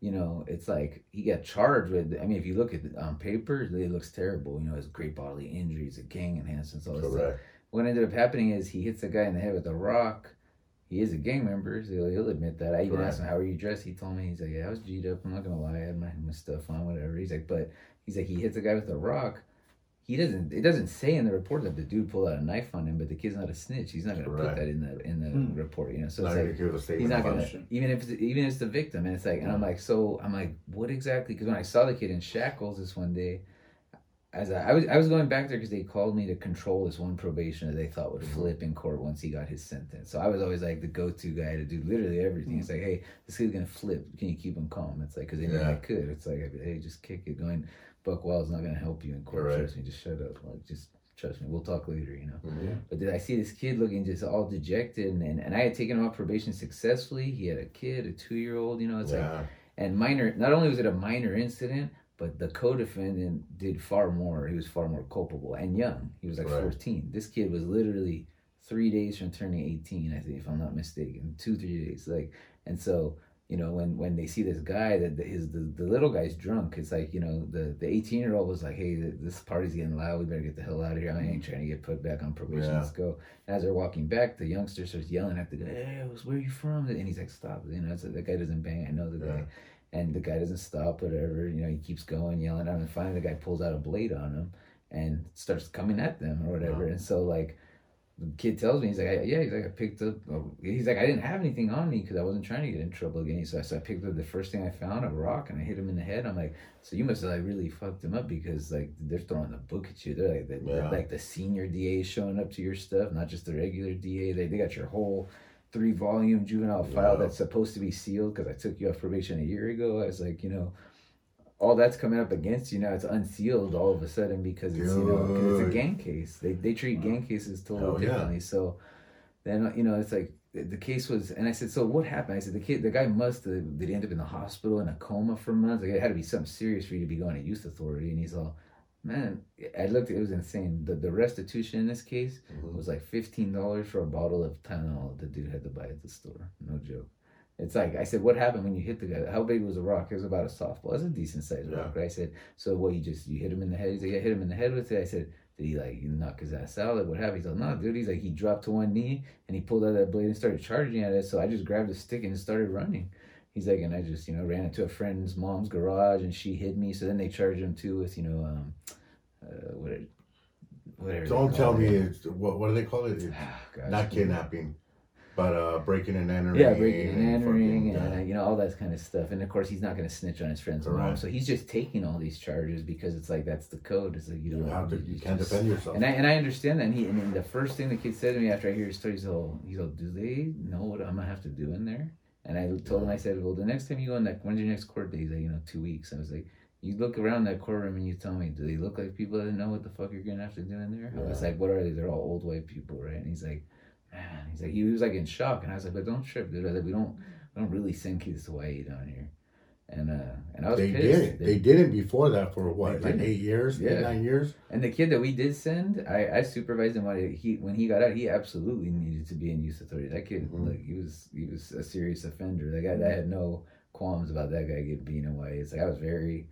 You know, it's like he got charged with. I mean, if you look at um, it on paper, it looks terrible. You know, his great bodily injuries, a gang enhancements, all this stuff Correct. what ended up happening is he hits a guy in the head with a rock. He is a gang member, so he'll, he'll admit that. I even Correct. asked him, "How are you dressed?" He told me he's like, "Yeah, I was G'd up. I'm not gonna lie, I had my, my stuff on, whatever." He's like, "But he's like, he hits a guy with a rock. He doesn't. It doesn't say in the report that the dude pulled out a knife on him, but the kid's not a snitch. He's not gonna put that in the in the Hmm. report, you know. So Not it's like give a statement he's not gonna even if it's, even if it's the victim, and it's like, and I'm like, so I'm like, what exactly? Because when I saw the kid in shackles this one day, as I, I was I was going back there because they called me to control this one probationer they thought would Mhm. flip in court once he got his sentence. So I was always like the go-to guy to do literally everything. It's like, hey, this kid's gonna flip. Can you keep him calm? It's like because they knew I could. It's like, hey, just kick it. Going, Buck Wild's not gonna help you in court. Correct. Trust me. Just shut up. Like just trust me. We'll talk later. You know. Mhm. But did I see this kid looking just all dejected, and, and, and I had taken him off probation successfully. He had a kid, a two year old, you know, it's like, and minor, not only was it a minor incident, but the co defendant did far more. He was far more culpable and young. He was like Right. 14. This kid was literally three days from turning 18, I think, if I'm not mistaken. Two, three days. Like, and so, you know, when, when they see this guy that the, his the, the little guy's drunk, it's like you know the the 18 year old was like, hey, this party's getting loud. We better get the hell out of here. I ain't trying to get put back on probation. Yeah. Let's go. And as they're walking back, the youngster starts yelling at the guy, hey, where are you from? And he's like, stop. You know, the guy doesn't bang. I know the Yeah. guy. And the guy doesn't stop, whatever. You know, he keeps going, yelling at him. And finally, the guy pulls out a blade on him and starts coming at them or whatever. Yeah. And so, like, the kid tells me, he's like, I, yeah, he's like, I picked up, oh, he's like, I didn't have anything on me because I wasn't trying to get in trouble again. So I, so I picked up the first thing I found, a rock, and I hit him in the head. I'm like, so you must have like really fucked him up because like they're throwing the book at you. They're like, the, Yeah. like the senior DA showing up to your stuff, not just the regular DA. They, they got your whole three volume juvenile file that's supposed to be sealed because I took you off probation a year ago. I was like, you know, all that's coming up against you now. It's unsealed all of a sudden because it's you know 'cause it's a gang case. They they treat gang cases totally Hell yeah. differently. So then you know it's like the the case was, and I said, so what happened? I said the kid, the guy must have did he end up in the hospital in a coma for months? Like it had to be something serious for you to be going to youth authority. And he's all, man, I looked, it was insane. The the restitution in this case Mhm. was like fifteen dollars for a bottle of Tylenol the dude had to buy at the store. No joke. It's like I said, what happened when you hit the guy? How big was the rock? It was about a softball. It was a decent sized Yeah. rock. Right? I said, so what? You just you hit him in the head? He's like, I hit him in the head with it. I said, did he like knock his ass out? Like what happened? He's like, no, dude. He's like he dropped to one knee and he pulled out that blade and started charging at it. So I just grabbed a stick and started running. He's like, and I just you know ran into a friend's mom's garage and she hid me. So then they charged him too with you know um, uh, what it, whatever. Don't tell me it. it's what what do they call it? It's Gosh. not kidnapping, but uh breaking and entering. Yeah, breaking and entering, fucking, and yeah. uh, you know all that kind of stuff. And of course, he's not going to snitch on his friend's mom, Correct. so he's just taking all these charges because it's like that's the code. It's like you you don't have to. you You can't just- defend yourself. And I and I understand that. And he and then the first thing the kid said to me after I hear his story, he's all, he's all, do they know what I'm gonna have to do in there? And I told him, I said, well, the next time you go in that, when's your next court date? He's like, you know, two weeks. I was like, you look around that courtroom and you tell me, do they look like people that know what the fuck you're gonna have to do in there? I was like, what are they? They're all old white people, right? And he's like, man, he's like, he was like in shock, and I was like, but don't trip, dude. I was like, we don't, we don't really send kids to YA down here. And uh, and I was they pissed. didn't. They didn't before that for what, like eight years, Yeah. eight nine years. And the kid that we did send, I, I supervised him when he when he got out. He absolutely needed to be in youth authority. That kid, Mhm. like he was he was a serious offender. That guy, I had no qualms about that guy getting being away. It's like I was very,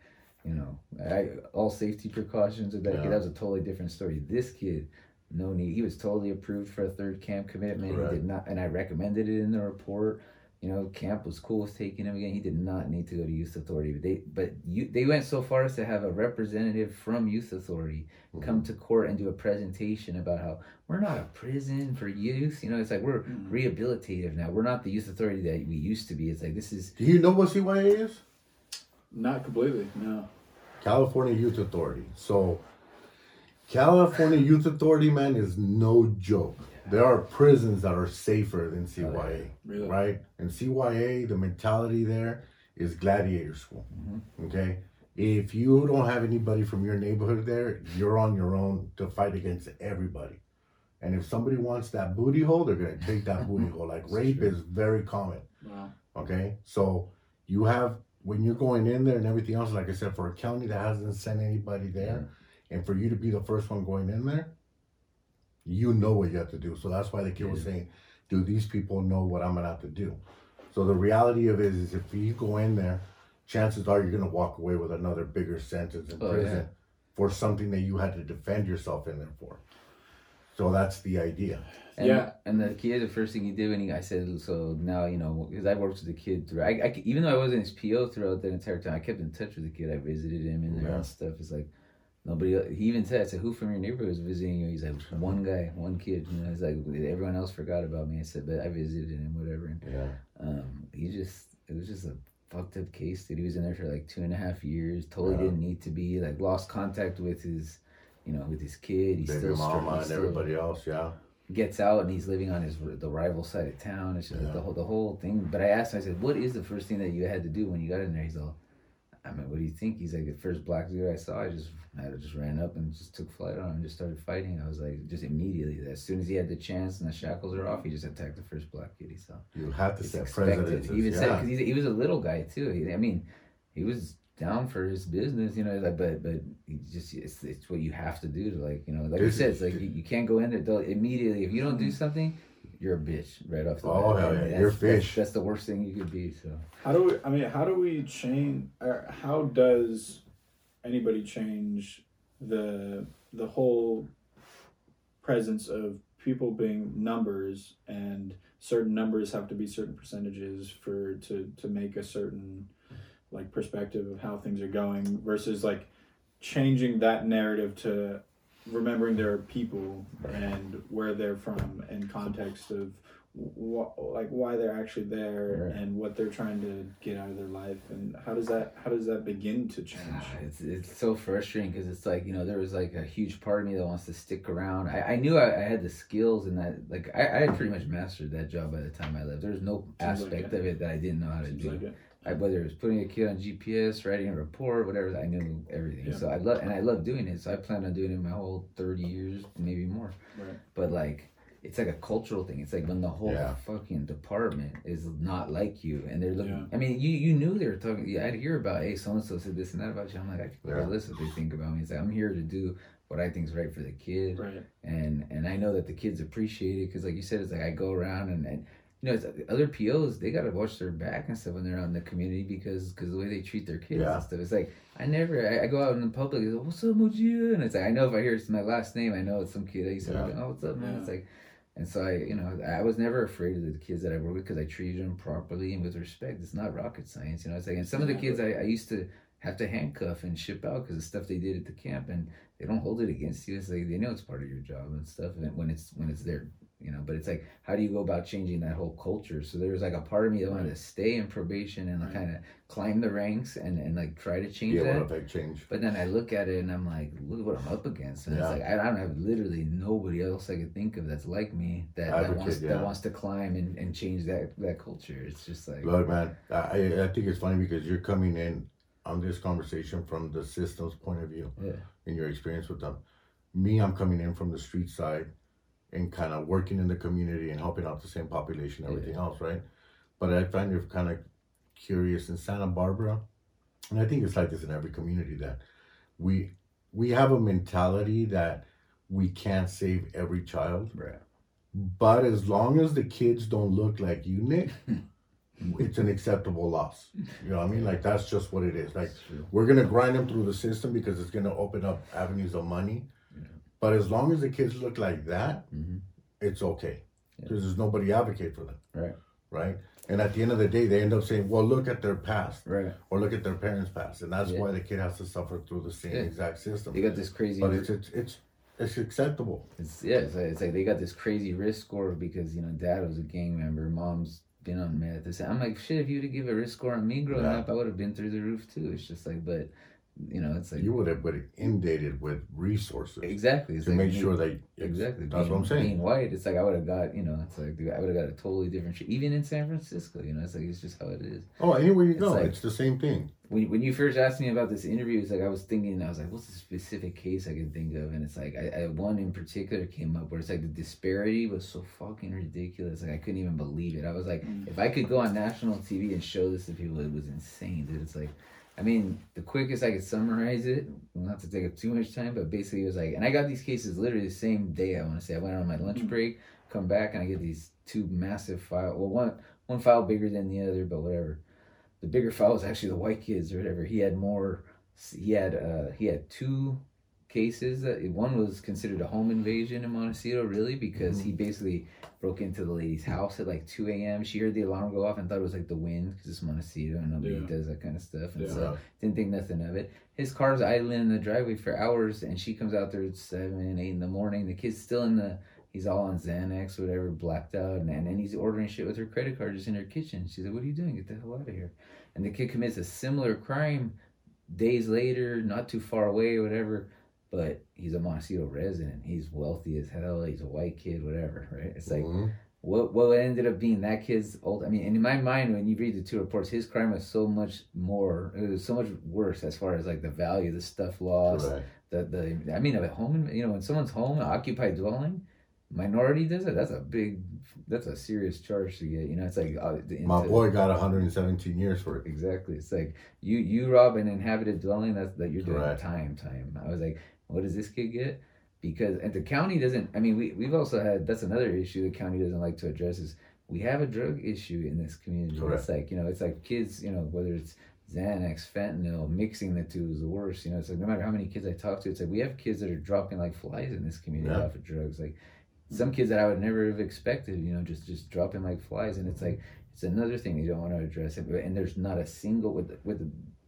you know, I all safety precautions with that Yeah. kid. That was a totally different story. This kid, no need. He was totally approved for a third camp commitment. Correct. He did not, and I recommended it in the report. You know, camp was cool with taking him again. He did not need to go to youth authority. But they, but you, they went so far as to have a representative from youth authority Mm-hmm. come to court and do a presentation about how we're not a prison for youth. You know, it's like we're Mhm. rehabilitative now. We're not the youth authority that we used to be. It's like this is Do you know what CYA is? Not completely. No. California Youth Authority. So, California Youth Authority, man, is no joke. There are prisons that are safer than CYA, Really. right? And CYA, the mentality there is gladiator school. Mhm. Okay, if you don't have anybody from your neighborhood there, you're on your own to fight against everybody. And if somebody wants that booty hole, they're gonna take that booty hole. Like rape true. is very common. Wow. Okay, so you have when you're going in there and everything else. Like I said, for a county that hasn't sent anybody there, and for you to be the first one going in there, you know what you have to do. So that's why the kid was saying, "Do these people know what I'm gonna have to do?" So the reality of it is, if you go in there, chances are you're gonna walk away with another bigger sentence in Oh, prison yeah. for something that you had to defend yourself in there for. So that's the idea. And, Yeah. And the kid, the first thing he did when he, I said, so now, you know, because I worked with the kid through, I, I, even though I wasn't his PO throughout that entire time, I kept in touch with the kid. I visited him in there Yeah. and stuff. It's like, nobody, he even said, I said, who from your neighborhood is visiting you? He's like, one guy, one kid. You know, he's like, everyone else forgot about me. I said, but I visited him, whatever. And Yeah. um, he just, it was just a fucked up case, that He was in there for like two and a half years, totally Yeah. didn't need to be, like, lost contact with his, you know, with his kid. He's Baby still mama and still- everybody else. Yeah. gets out and he's living on his the rival side of town. It's just Yeah. the whole the whole thing. But I asked him, I said, "What is the first thing that you had to do when you got in there?" He's all, "I mean, what do you think?" He's like, "The first black dude I saw, I just I just ran up and just took flight on him and just started fighting." I was like, just immediately, as soon as he had the chance and the shackles are off, he just attacked the first black kid he saw. You have to It's set expected. He even said because he was a little guy too. He, I mean, he was down for his business, you know. Like, but but just it's, it's what you have to do to like you know, like you said, it's like you, you can't go in there. Immediately if you don't do something, you're a bitch right off the Oh, bat. hell yeah, that's- you're that's- fish. That's, the worst thing you could be. So How do we? I mean, how do we change? Or uh, how does anybody change the the whole presence of people being numbers and certain numbers have to be certain percentages for to to make a certain like perspective of how things are going versus like changing that narrative to remembering their people and where they're from and context of what like why they're actually there Right. and what they're trying to get out of their life and how does that how does that begin to change Ah, it's it's so frustrating because it's like you know there was like a huge part of me that wants to stick around. I, I knew I, I had the skills and that like I, I had pretty much mastered that job by the time I left. There was no Seems aspect it. of it that I didn't know how to Seems do. like. I, whether it was putting a kid on GPS, writing a report, whatever, I knew everything. Yeah. So I love and I love doing it. So I plan on doing it my whole thirty years, maybe more. Right. But like, it's like a cultural thing. It's like when the whole Yeah. fucking department is not like you, and they're looking. Yeah. I mean, you you knew they were talking. Yeah, I'd hear about, hey, so and so said this and that about you. I'm like, I could care Yeah. less what they think about me. It's like I'm here to do what I think is right for the kid Right. and and I know that the kids appreciate it because like you said it's like I go around and, and you know it's, uh, other POs they gotta watch their back and stuff when they're out in the community because because the way they treat their kids Yeah. and stuff it's like I never I, I go out in the public it's like, what's up Mojia and it's like I know if I hear it's my last name I know it's some kid I used to Yeah. be, oh what's up man Yeah. it's like and so I you know I was never afraid of the kids that I work with because I treated them properly and with respect it's not rocket science you know it's like and some of the kids I, I used to have to handcuff and ship out because of stuff they did at the camp and they don't hold it against you. It's like they know it's part of your job and stuff. And when it's when it's there, you know. But it's like, how do you go about changing that whole culture? So there was like a part of me that wanted to stay in probation and Right. kind of climb the ranks and and like try to change Yeah, that. what affect change? But then I look at it and I'm like, look what I'm up against. And Yeah. it's like I, I don't have literally nobody else I could think of that's like me that, that wants yeah. that wants to climb and, and change that that culture. It's just like Look, man, I, I I think it's funny because you're coming in on this conversation from the system's point of view yeah, and your experience with them. Me, I'm coming in from the street side and kind of working in the community and helping out the same population, everything else, right? But I find it kind of curious in Santa Barbara, and I think it's like this in every community that we we have a mentality that we can't save every child, right. but as long as the kids don't look like you, Nick, it's an acceptable loss. You know what I mean? Like that's just what it is. Like we're gonna grind them through the system because it's gonna open up avenues of money. Yeah. But as long as the kids look like that, hmm it's okay Yeah. because there's nobody advocate for them, Right. right? And at the end of the day, they end up saying, "Well, look at their past, Right. or look at their parents' past," and that's Yeah. why the kid has to suffer through the same Yeah. exact system. They got this crazy. But it's it's it's, it's acceptable. It's yeah, it's like, it's like they got this crazy risk score because you know dad was a gang member, mom's been on meth. I'm like shit. If you'd have give a risk score on me growing Yeah. up, I would have been through the roof too. It's just like, but you know, it's like You would have been inundated with resources exactly it's to like make sure that Exactly. That's being, what I'm saying. Being white, it's like I would have got, you know, it's like dude, I would have got a totally different shit. Even in San Francisco, you know, it's like it's just how it is. Oh, anywhere you It's go, like- it's the same thing. When, when you first asked me about this interview, it's like I was thinking, I was like, what's the specific case I can think of? And it's like, I, I one in particular came up where it's like the disparity was so fucking ridiculous. Like I couldn't even believe it. I was like, Mm. if I could go on national TV and show this to people, it was insane, dude. It's like, I mean, the quickest I could summarize it, not to take up too much time, but basically it was like, and I got these cases literally the same day. I want to say I went on my lunch Mm. break, come back, and I get these two massive file. Well, one one file bigger than the other, but whatever. The bigger file was actually the white kids or whatever. He had more. He had uh he had two cases that one was considered a home invasion in Montecito, really, because mm-hmm. he basically broke into the lady's house at like 2 a.m. She heard the alarm go off and thought it was like the wind because it's Montecito and nobody Yeah. does that kind of stuff. And Yeah. so didn't think nothing of it. His car's idling in the driveway for hours and she comes out there at 7, 8 in the morning. The kid's still in the, he's all on Xanax, whatever, blacked out. And, and, and he's ordering shit with her credit card just in her kitchen. She's like, What are you doing? Get the hell out of here. And the kid commits a similar crime days later, not too far away, whatever. But he's a Montecito resident. He's wealthy as hell. He's a white kid, whatever, right? It's like, Mhm. what what ended up being that kid's old i mean in my mind when you read the two reports his crime was so much more it was so much worse as far as like the value the stuff lost Correct. the the i mean at home you know when someone's home an occupied dwelling minority does it that's a big that's a serious charge to get you know it's like uh, the- My boy got 117 years for it. exactly it's like you you rob an inhabited dwelling that's that you're doing Correct. time time i was like what does this kid get? Because and the county doesn't i mean we, we've also had that's another issue the county doesn't like to address is we have a drug issue in this community. Correct. it's like you know it's like kids you know whether it's xanax fentanyl mixing the two is the worst. You know it's like no matter how many kids i talk to it's like we have kids that are dropping like flies in this community Yeah. off of drugs. Like some kids that i would never have expected you know just just dropping like flies. And it's like it's another thing you don't want to address it and there's not a single with with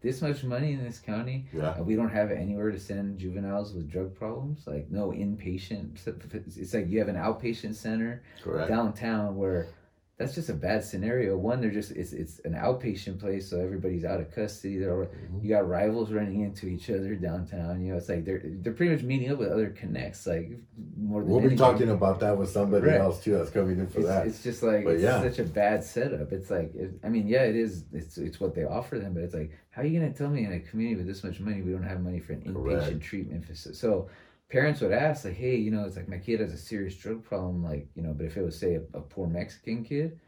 this much money in this county Yeah. and we don't have anywhere to send juveniles with drug problems like no inpatient it's like you have an outpatient center Correct. downtown where that's just a bad scenario one they're just it's it's an outpatient place so everybody's out of custody they're Mhm. you got rivals running into each other downtown you know it's like they're they're pretty much meeting up with other connects like more than We'll be talking about that with somebody Right. else too. That's coming in for it's, that. it's just like But it's yeah. such a bad setup. It's like it, I mean, yeah, it is. It's it's what they offer them, but it's like, how are you gonna tell me in a community with this much money we don't have money for an inpatient Correct. treatment facility? So parents would ask like, hey, you know, it's like my kid has a serious drug problem, like you know, but if it was say a, a poor Mexican kid,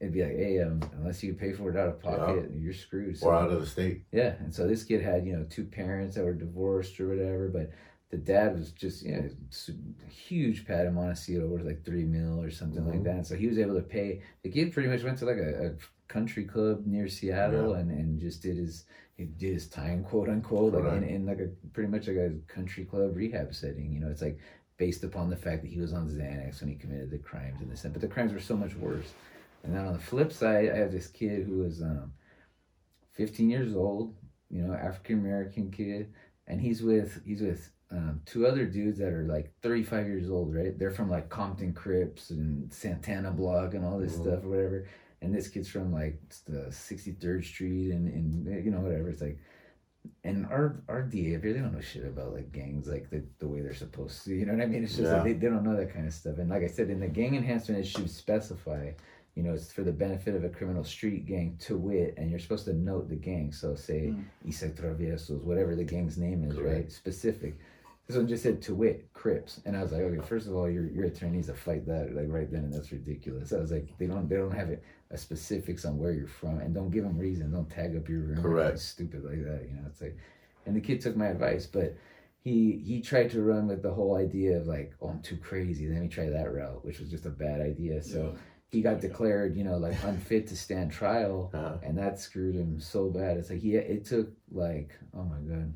it'd be like, hey, um, unless you pay for it out of pocket, you're screwed. So, or out of the state. yeah, and so this kid had you know two parents that were divorced or whatever, but the dad was just you know huge pad in Montecito worth like three mil or something like Mhm. that. So he was able to pay. The kid pretty much went to like a, a country club near Seattle and, and just did his he did his time quote unquote like in, in like a pretty much like a country club rehab setting. You know, it's like based upon the fact that he was on Xanax when he committed the crimes and this, but the crimes were so much worse. And then on the flip side, I have this kid who was um, 15 years old, you know, African American kid, and he's with he's with um, two other dudes that are like 35 years old, right? They're from like Compton Crips and Santana Block and all this Mhm. stuff or whatever. And this kid's from like the 63rd Street and, and you know whatever. It's like, and our our DA up here, they don't know shit about like gangs like the, the way they're supposed to. You know what I mean? It's just Yeah. like they, they don't know that kind of stuff. And like I said, in the gang enhancement, it should specify you know, it's for the benefit of a criminal street gang to wit, and you're supposed to note the gang. So say Mm. Isaac Traviesos, whatever the gang's name is, right? Specific. This one just said to wit, Crips. And I was like, okay, first of all, your your attorney needs to fight that like right then and that's ridiculous. I was like, they don't they don't have it a specifics on where you're from and don't give them reason. Don't tag up your room. or Correct. Stupid like that, you know. It's like and the kid took my advice, but he he tried to run with the whole idea of like, oh, I'm too crazy. Let me try that route, which was just a bad idea. So he got declared, you know, like unfit to stand trial, Uh-huh. and that screwed him so bad. It's like he it took like oh my god,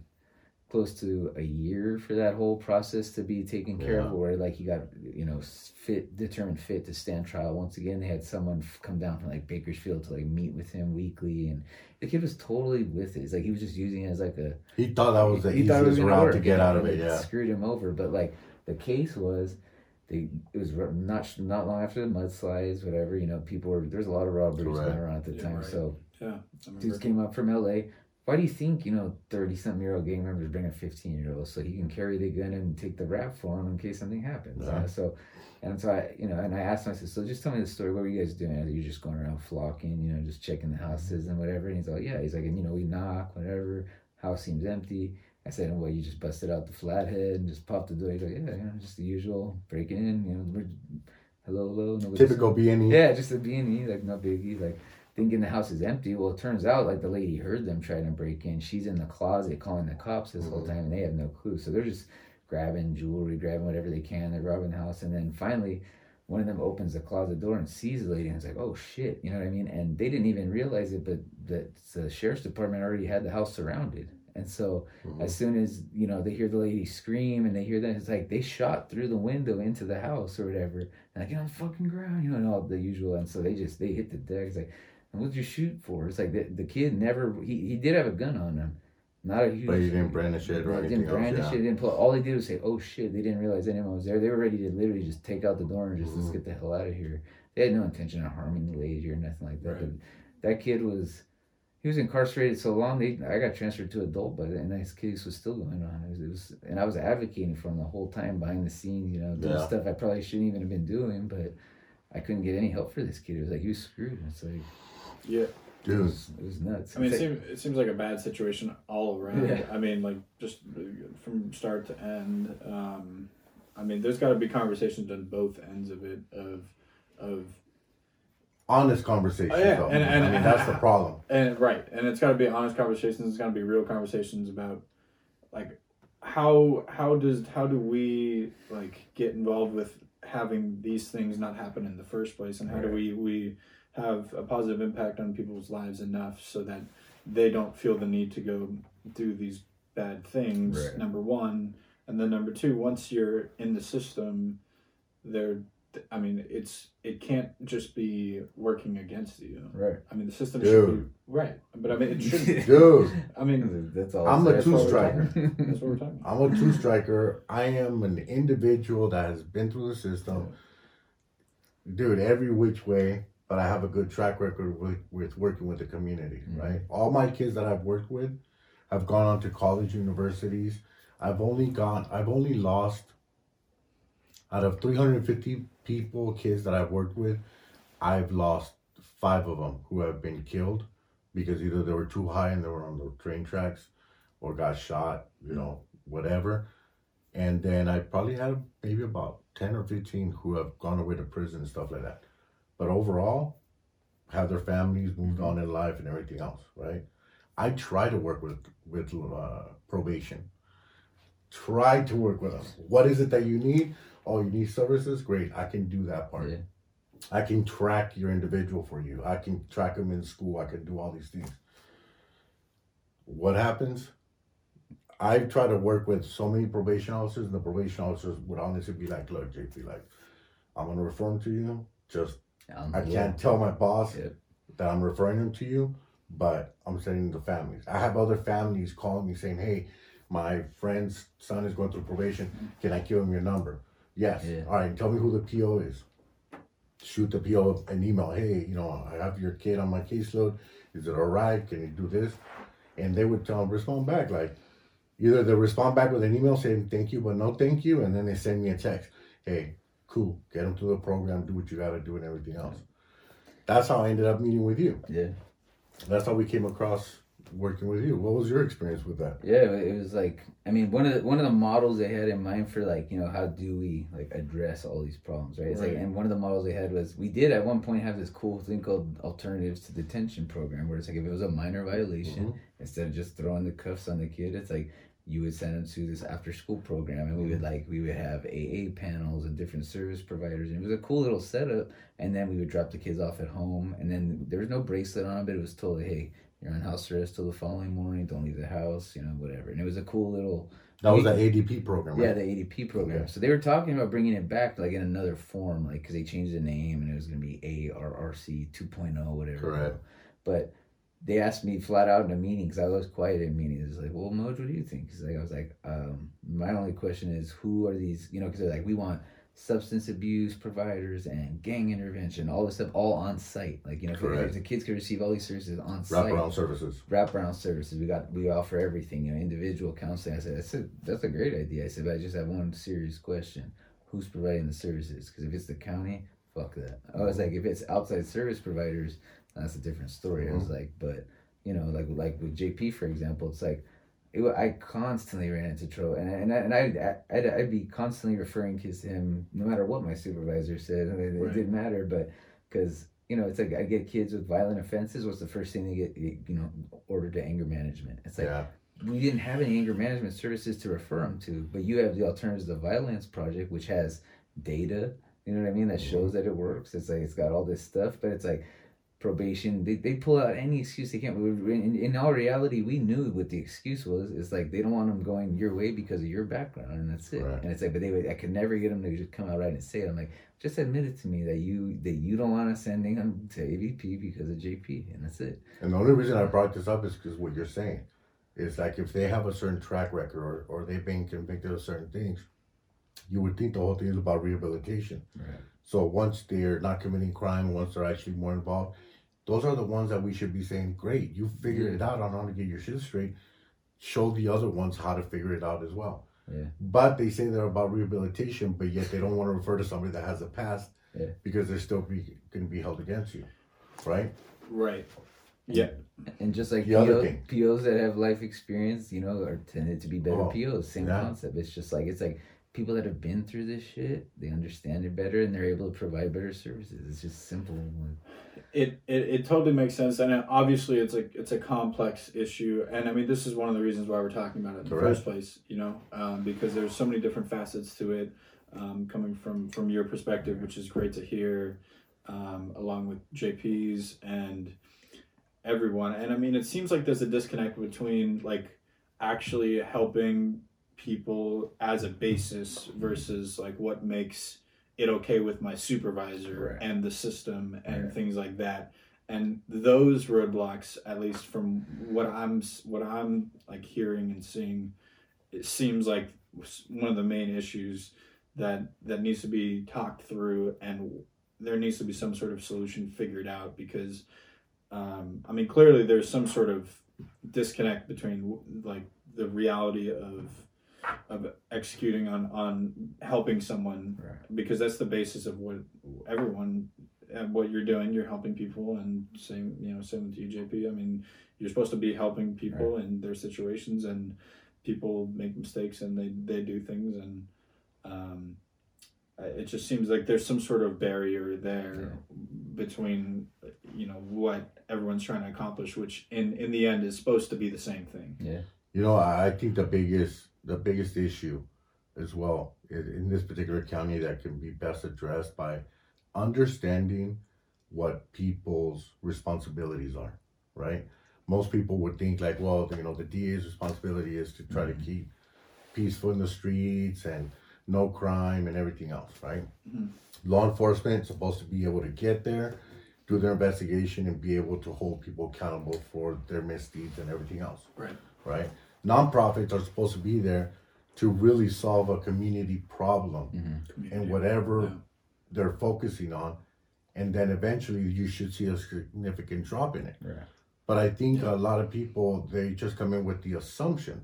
close to a year for that whole process to be taken care of. Where like he got you know fit determined fit to stand trial once again. They had someone f- come down from like Bakersfield to like meet with him weekly, and the kid was totally with it. It's like he was just using it as like a He thought that was the he thought it was easiest gonna route to get and out of it it. Yeah. Screwed him over, but like the case was, they it was not not long after the mudslides, whatever. You know, people were there's a lot of robberies Correct. going around at the Yeah, time. right. So Yeah. Dudes came up from L.A. why do you think you know thirty something year old gang members bring a fifteen year old so he can carry the gun and take the rap for him in case something happens? Uh, so, and so I, you know, and I asked him, I said, so just tell me the story. What were you guys doing? You're just going around flocking, you know, just checking the houses and whatever. And he's like, yeah. He's like, and you know, we knock, whatever. House seems empty. I said, well. You just busted out the flathead and just popped the door. He's like, yeah, you know, just the usual breaking in. You know, we're, hello, hello. Typical B and E. yeah, just a B and E, like no biggie. Like thinking the house is empty. Well, it turns out like the lady heard them trying to break in. She's in the closet calling the cops this whole Mhm. time, and they have no clue. So they're just grabbing jewelry, grabbing whatever they can. They're robbing the house, and then finally. One of them opens the closet door and sees the lady and is like, "Oh shit!" You know what I mean? And they didn't even realize it, but that the sheriff's department already had the house surrounded. And so Mhm. as soon as you know they hear the lady scream and they hear that, it's like they shot through the window into the house or whatever. And like, get on the fucking ground, you know, and all the usual. And so they just they hit the deck. It's like, what'd you shoot for? It's like the, the kid never he, he did have a gun on him, not a huge. But he didn't brandish it or anything didn't brandish else. it. Yeah. Didn't pull. All they did was say, "Oh shit!" They didn't realize anyone was there. They were ready to literally just take out the door and just let's Mhm. get the hell out of here. They had no intention of harming the lady or nothing like that. Right. That kid was he was incarcerated so long. They I got transferred to adult, but and this case was still going on. It was, it was and I was advocating for him the whole time behind the scenes. You know, doing Yeah. stuff I probably shouldn't even have been doing, but I couldn't get any help for this kid. It was like he was screwed. It's like Yeah. it Dude, was, it was nuts. I mean, it It's seems, it seems like a bad situation all around. Yeah. I mean, like just from start to end. Um, I mean, there's got to be conversations on both ends of it. Of, of, honest conversation. Oh, yeah, though. and- and- I mean, that's the problem. and right, and it's got to be honest conversations. It's got to be real conversations about, like, how how does how do we like get involved with having these things not happen in the first place, and how do we we have a positive impact on people's lives enough so that they don't feel the need to go do these bad things Right. number one and then number two once you're in the system they're i mean it's it can't just be working against you right. i mean the system should be right but i mean it shouldn't Dude, i mean That's all. I'm a that's two-striker. talking- that's what we're talking about I'm a two striker. I am an individual that has been through the system. Dude, every which way, but I have a good track record with, with working with the community, Mhm. right? All my kids that I've worked with have gone on to college universities. I've only gone, I've only lost out of 350 people, kids that I've worked with, I've lost five of them who have been killed because either they were too high and they were on the train tracks or got shot, you know, whatever. And then I probably had maybe about 10 or 15 who have gone away to prison and stuff like that. But overall, have their families moved on in life and everything else, right? I try to work with with uh, probation. Try to work with them. What is it that you need? Oh, you need services? Great, I can do that part. Yeah. I can track your individual for you. I can track them in school. I can do all these things. What happens? I try to work with so many probation officers, and the probation officers would honestly be like, "Look, JP, like, I'm gonna refer them to you. Just Um, I can't tell my boss that I'm referring them to you, but I'm sending the families. I have other families calling me saying, "Hey, my friend's son is going through probation. Can I give him your number?" Yes. Yeah. All right. Tell me who the PO is. Shoot the PO an email. Hey, you know, I have your kid on my caseload. Is it all right? Can you do this? And they would tell respond back like either they respond back with an email saying thank you but no thank you, and then they send me a text. Hey, cool. Get them through the program. Do what you got to do and everything else. That's how I ended up meeting with you. Yeah. That's how we came across working with you. What was your experience with that? Yeah, it was like I mean one of the one of the models they had in mind for like you know how do we like address all these problems, right? It's like and one of the models they had was we did at one point have this cool thing called alternatives to detention program where it's like if it was a minor violation, Mhm. instead of just throwing the cuffs on the kid, it's like you would send them to this after school program and we would like we would have AA panels and different service providers and it was a cool little setup and then we would drop the kids off at home and then there was no bracelet on but it was totally hey you're on house arrest till the following morning don't leave the house you know whatever and it was a cool little That was the ADP program, yeah the ADP program. Okay. so they were talking about bringing it back like in another form like because they changed the name and it was going to be ARRC 2.0 whatever Correct. but they asked me flat out in a meeting because I was quiet in meetings. It's like, well, Moj, what do you think? 'Cause like, I was like, um, my only question is, who are these? You know, because they're like, we want substance abuse providers and gang intervention, all this stuff, all on site. Like you know, Correct. the kids can receive all these services on site. Wraparound services. Wraparound services. We got we offer everything. You know, individual counseling. I said that's a that's a great idea. I said, but I just have one serious question: Who's providing the services? Because if it's the county, fuck that. I was like, if it's outside service providers, that's a different story. I was uh-huh. like, but you know, like like with JP for example, it's like. It, I constantly ran into trouble, and and I, and I I'd, I'd be constantly referring kids to him, no matter what my supervisor said. and It, it didn't matter, but because you know, it's like I get kids with violent offenses. What's the first thing they get? You know, ordered to anger management. It's like Yeah. we didn't have any anger management services to refer them to, but you have the Alternatives to Violence Project, which has data. You know what I mean? That mm-hmm. shows that it works. It's like it's got all this stuff, but it's like probation. They, they pull out any excuse they can. In, in all reality, we knew what the excuse was. It's like they don't want them going your way because of your background, and that's it. Right. And it's like, but they would. I could never get them to just come out right and say it. I'm like, just admit it to me that you that you don't want to send them to AVP because of JP, and that's it. And the only reason I brought this up is because what you're saying is like if they have a certain track record or, or they've been convicted of certain things, you would think the whole thing is about rehabilitation. Right. So once they're not committing crime, once they're actually more involved, those are the ones that we should be saying, great, you figured it out on how to get your shit straight. Show the other ones how to figure it out as well. Yeah. But they say they're about rehabilitation, but yet they don't want to refer to somebody that has a past Yeah. because they're still be, going to be held against you, right? Right. Yeah. And just like The other thing. POs that have life experience, you know, are tended to be better Oh, POs. Same yeah. concept. It's just like it's like people that have been through this shit, they understand it better and they're able to provide better services. It's just simple. It, it it totally makes sense, and obviously it's a it's a complex issue, and I mean this is one of the reasons why we're talking about it in the Correct. first place. You know, um, because there's so many different facets to it, um, coming from from your perspective, which is great to hear, um, along with JP's and everyone. And I mean, it seems like there's a disconnect between like actually helping people as a basis versus like what makes it okay with my supervisor Right. and the system and Right. things like that and those roadblocks at least from what i'm what i'm like hearing and seeing it seems like one of the main issues that that needs to be talked through and there needs to be some sort of solution figured out because um, i mean clearly there's some sort of disconnect between like the reality of of executing on on helping someone. Right. because that's the basis of what everyone and what you're doing. You're helping people and same you know same with you jp i mean you're supposed to be helping people in their situations and people make mistakes and they they do things and um it just seems like there's some sort of barrier there between you know what everyone's trying to accomplish which in in the end is supposed to be the same thing. Yeah. You know, I I think the biggest the biggest issue as well in, in this particular county that can be best addressed by understanding what people's responsibilities are, right? Most people would think like, well, you know, the DA's responsibility is to try to keep peaceful in the streets and no crime and everything else, right? Mhm. Law enforcement is supposed to be able to get there, do their investigation, and be able to hold people accountable for their misdeeds and everything else right right? Nonprofits are supposed to be there to really solve a community problem and whatever Yeah. they're focusing on, and then eventually you should see a significant drop in it. Right. But I think a lot of people they just come in with the assumption,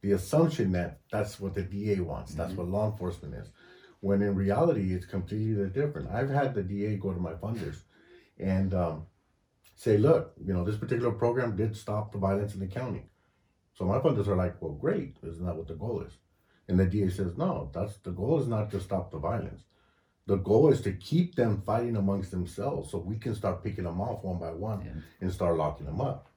the assumption that that's what the DA wants, that's what law enforcement is, when in reality it's completely different. I've had the DA go to my funders and um, say, look, you know, this particular program did stop the violence in the county. So my funders are like, well, great, isn't that what the goal is? And the DA says, no, that's the goal is not to stop the violence. The goal is to keep them fighting amongst themselves so we can start picking them off one by one Yeah. and start locking them up,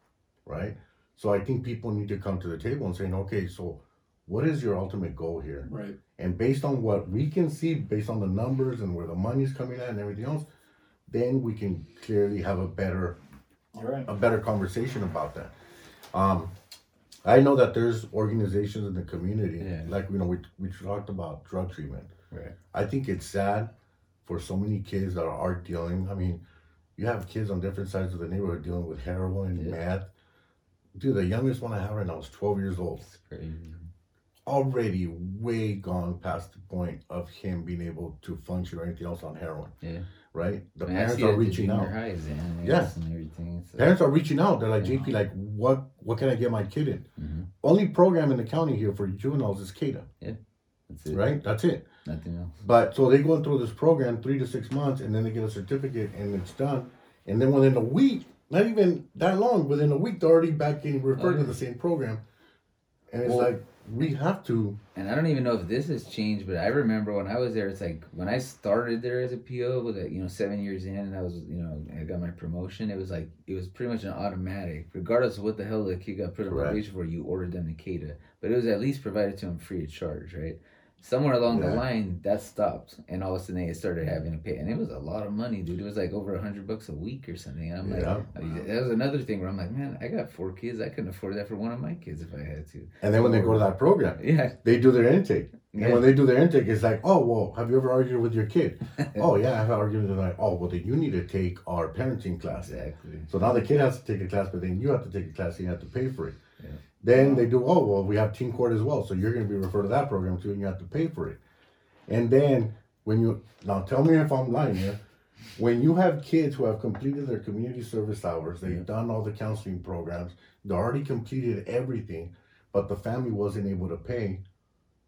right? So I think people need to come to the table and saying, okay, so what is your ultimate goal here? right And based on what we can see, based on the numbers and where the money's coming at and everything else, then we can clearly have a better right a better conversation about that. Um, I know that there's organizations in the community, Yeah. like you know we we talked about drug treatment. Right. I think it's sad for so many kids that are dealing. I mean, you have kids on different sides of the neighborhood dealing with heroin, Yeah. meth. Dude, the youngest one I have right now is 12 years old. Already way gone past the point of him being able to function or anything else on heroin. Yeah. Right? The I parents are it at the reaching out. highs and Yeah. and everything. So, Parents are reaching out. They're like, Yeah. JP, like, what what can I get my kid in? Mhm. Only program in the county here for juveniles is CADA, Yeah. That's it. right? That's it. Nothing else. But so they go through this program three to six months, and then they get a certificate, and it's done. And then within a week, not even that long, within a week, they're already back getting referred Oh, to the same program. And it's Well- like we have to. And I don't even know if this has changed, but I remember when I was there, it's like when I started there as a PO, with like, you know, seven years in, and I was, you know, I got my promotion. It was like it was pretty much an automatic, regardless of what the hell the kid got put on probation for. You ordered them to CADA, but it was at least provided to them free of charge, right? Somewhere along the line, that stopped, and all of a sudden they started having to pay, and it was a lot of money, dude. It was like over a hundred bucks a week or something. And I'm like, Yeah. I mean, that was another thing where I'm like, man, I got four kids, I couldn't afford that for one of my kids if I had to. And then when they go to that program, Yeah, they do their intake. yeah. And when they do their intake, it's like, oh, well, have you ever argued with your kid? oh, yeah, I've argued with them. Like, oh, well, then you need to take our parenting class. exactly. So now the kid has to take a class, but then you have to take a class and you have to pay for it. Then they do, oh, well, we have Teen court as well. So you're going to be referred to that program too, and you have to pay for it. And then when you, now tell me if I'm lying here, when you have kids who have completed their community service hours, they've done all the counseling programs, they already completed everything, but the family wasn't able to pay,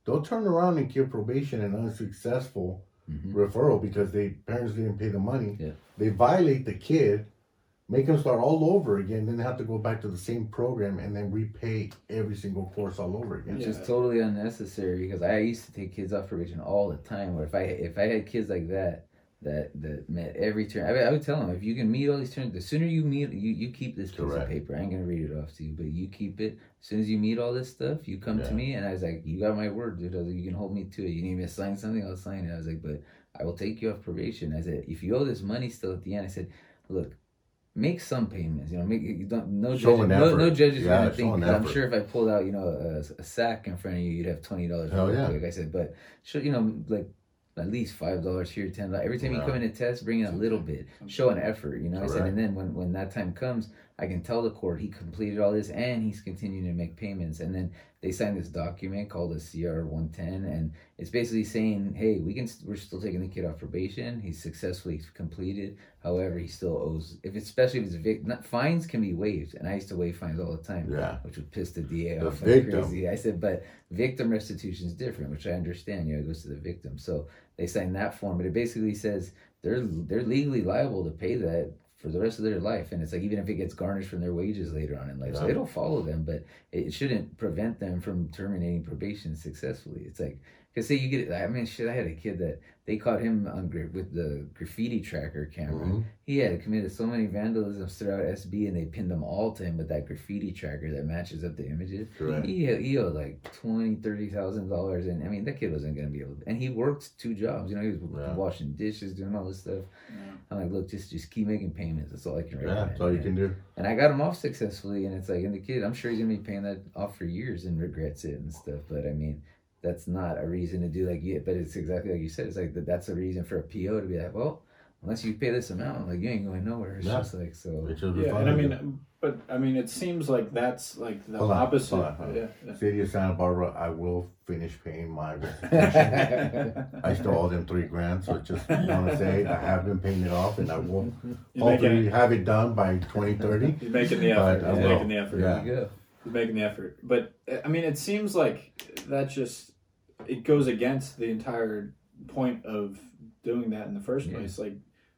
they'll turn around and give probation an unsuccessful Mhm. referral because they parents didn't pay the money. Yeah. They violate the kid, make them start all over again, then they have to go back to the same program and then repay every single course all over again. Which Yeah. is totally unnecessary because I used to take kids off probation all the time. Where if I if I had kids like that that that met every term, I, I would tell them if you can meet all these terms, the sooner you meet, you you keep this piece Correct. of paper. I ain't gonna read it off to you, but you keep it. As soon as you meet all this stuff, you come Yeah. to me, and I was like, you got my word, dude. I was like, you can hold me to it. You need me to sign something, I'll sign it. I was like, but I will take you off probation. I said, if you owe this money still at the end, I said, look. Make some payments, you know. Make you don't no judge, Showing no, effort. no judge is Yeah, gonna think. I'm sure if I pulled out, you know, a, a sack in front of you, you'd have twenty dollars. Hell yeah. Like I said, but show you know, like at least five dollars here, ten dollars. Every time you come in a test, bring in a little bit. Show an effort, you know. I said, and then when when that time comes, I can tell the court he completed all this and he's continuing to make payments. And then they signed this document called a CR one ten, and it's basically saying, hey, we can we're still taking the kid off probation. He's successfully completed. However, he still owes if especially if it's vic, not, fines can be waived, and I used to waive fines all the time Yeah. which would piss the DA The off victim. crazy. I said, but victim restitution is different, which I understand. You know, it goes to the victim. So they sign that form, but it basically says they're they're legally liable to pay that for the rest of their life, and it's like even if it gets garnished from their wages later on in life, so it'll follow them, but it shouldn't prevent them from terminating probation successfully. It's like. Cause say you get, it I mean, shit. I had a kid that they caught him on gra- with the graffiti tracker camera, Mhm. he had committed so many vandalisms throughout SB, and they pinned them all to him with that graffiti tracker that matches up the images. Correct. He he owed like twenty, thirty thousand dollars, and I mean that kid wasn't gonna be able. To, and he worked two jobs. You know, he was Yeah. washing dishes, doing all this stuff. I'm like, look, just just keep making payments. That's all I can Yeah, recommend. that's all you can do. And I got him off successfully, and it's like, and the kid, I'm sure he's gonna be paying that off for years and regrets it and stuff. But I mean, that's not a reason to do like yeah. But it's exactly like you said. It's like that. That's a reason for a PO to be like, well, unless you pay this amount, like you ain't going nowhere. It's Yeah. just like so. It should Yeah, and I mean, but I mean, it seems like that's like the Hold on, opposite. hold on, hold on. Yeah, yeah. City of Santa Barbara, I will finish paying my. I still owe them three grand, so just you want to say I have been paying it off, and I will You're hopefully making, have it done by 2030. you're making the effort. I You're making the effort. Yeah. There you go. You're making the effort. But uh, I mean, it seems like that just it goes against the entire point of doing that in the first Yeah. place. Like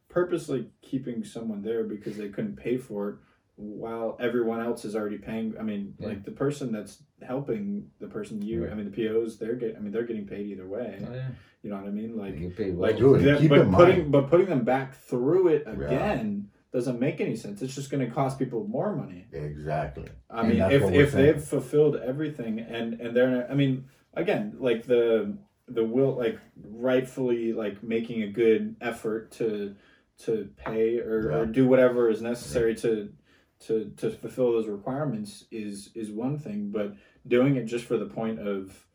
purposely keeping someone there because they couldn't pay for it while everyone else is already paying. I mean, Yeah. like the person that's helping the person you. Right. I mean, the POs they're getting. I mean, they're getting paid either way. Oh, yeah. You know what I mean? Like well. like that- but in putting mind- but putting them back through it Yeah. again doesn't make any sense. It's just going to cost people more money. Exactly. I And mean, if if saying. they've fulfilled everything and and they're I mean, again, like the the will like rightfully like making a good effort to to pay or, or do whatever is necessary to to to fulfill those requirements is is one thing, but doing it just for the point of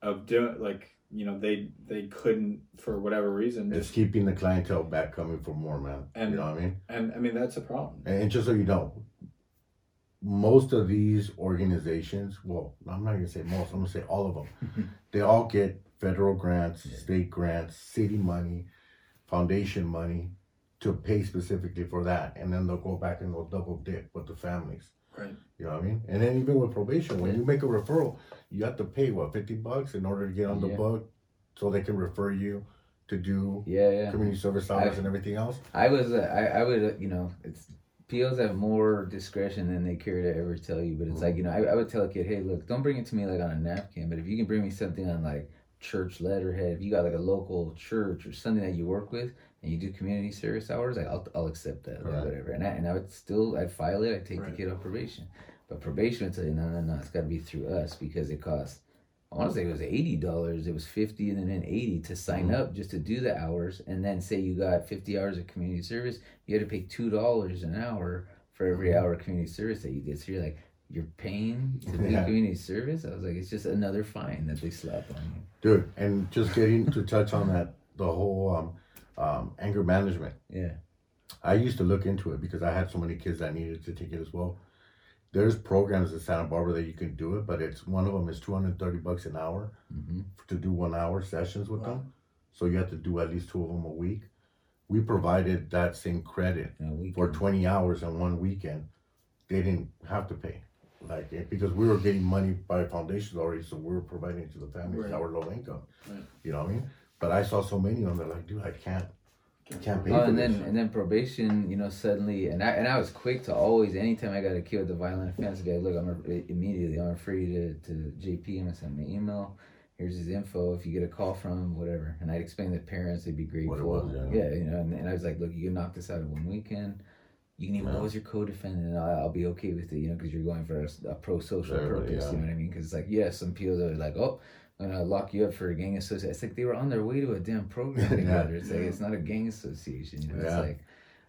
of doing like you know they they couldn't for whatever reason It's just keeping the clientele back coming for more, man. And- you know what I mean? and I mean that's a problem. And, and just so you know, most of these organizations, well, I'm not gonna say most, I'm gonna say all of them, they all get federal grants, state grants, city money, foundation money to pay specifically for that, and then they'll go back and they'll double dip with the families. Right. You know what I mean? And then even with probation, when you make a referral, you have to pay what fifty bucks in order to get on the Yeah. book, so they can refer you to do Yeah, yeah. community service hours I- and everything else. I was, uh, I, I would, uh, you know, it's POs have more discretion than they care to ever tell you. But it's like, you know, I, I would tell a kid, hey, look, don't bring it to me like on a napkin, but if you can bring me something on like church letterhead, if you got like a local church or something that you work with and you do community service hours, like I'll, I'll accept that, like whatever. And I, and I would still, I'd file it, I'd take Right. the kid off probation. But probation would tell you, no, no, no, it's got to be through us because it costs. I want to say it was eighty dollars. It was fifty and then eighty to sign Mhm. up just to do the hours, and then say you got fifty hours of community service, you had to pay two dollars an hour for every Mhm. hour of community service that you did. So you're like, you're paying to do Yeah. community service. I was like, it's just another fine that they slap on you. Dude, and just getting to touch on that, the whole um, um, anger management. Yeah, I used to look into it because I had so many kids that needed to take it as well. There's programs in Santa Barbara that you can do it, but it's one of them is 230 bucks an hour hmm to do one hour sessions with Wow. them. So you have to do at least two of them a week. We provided that same credit you know, we for 20 hours in one weekend. They didn't have to pay, like it- because we were getting money by foundations already, so we were providing it to the families that were low income. Right. You know what I mean? But I saw so many of them. They're like, dude, I can't, I can't pay Oh, and then and then probation, you know, suddenly, and I and I was quick to always, anytime I got a kid with a violent offense, guy, look, I'm a, immediately, I'm free to to JP, I'm gonna send an email. Here's his info. If you get a call from him, whatever, and I'd explain to the parents, they'd be grateful. Was, yeah. you know, and, and I was like, look, you can knock this out in one weekend. You can even Yeah. go as your co-defendant, and I'll, I'll be okay with it, you know, because you're going for a, a pro-social purpose. yeah. You know what I mean? Because it's like, yeah, some people are like, oh, I'm gonna lock you up for a gang association. It's like they were on their way to a damn program together. It's like it's not a gang association. You know, Yeah. it's like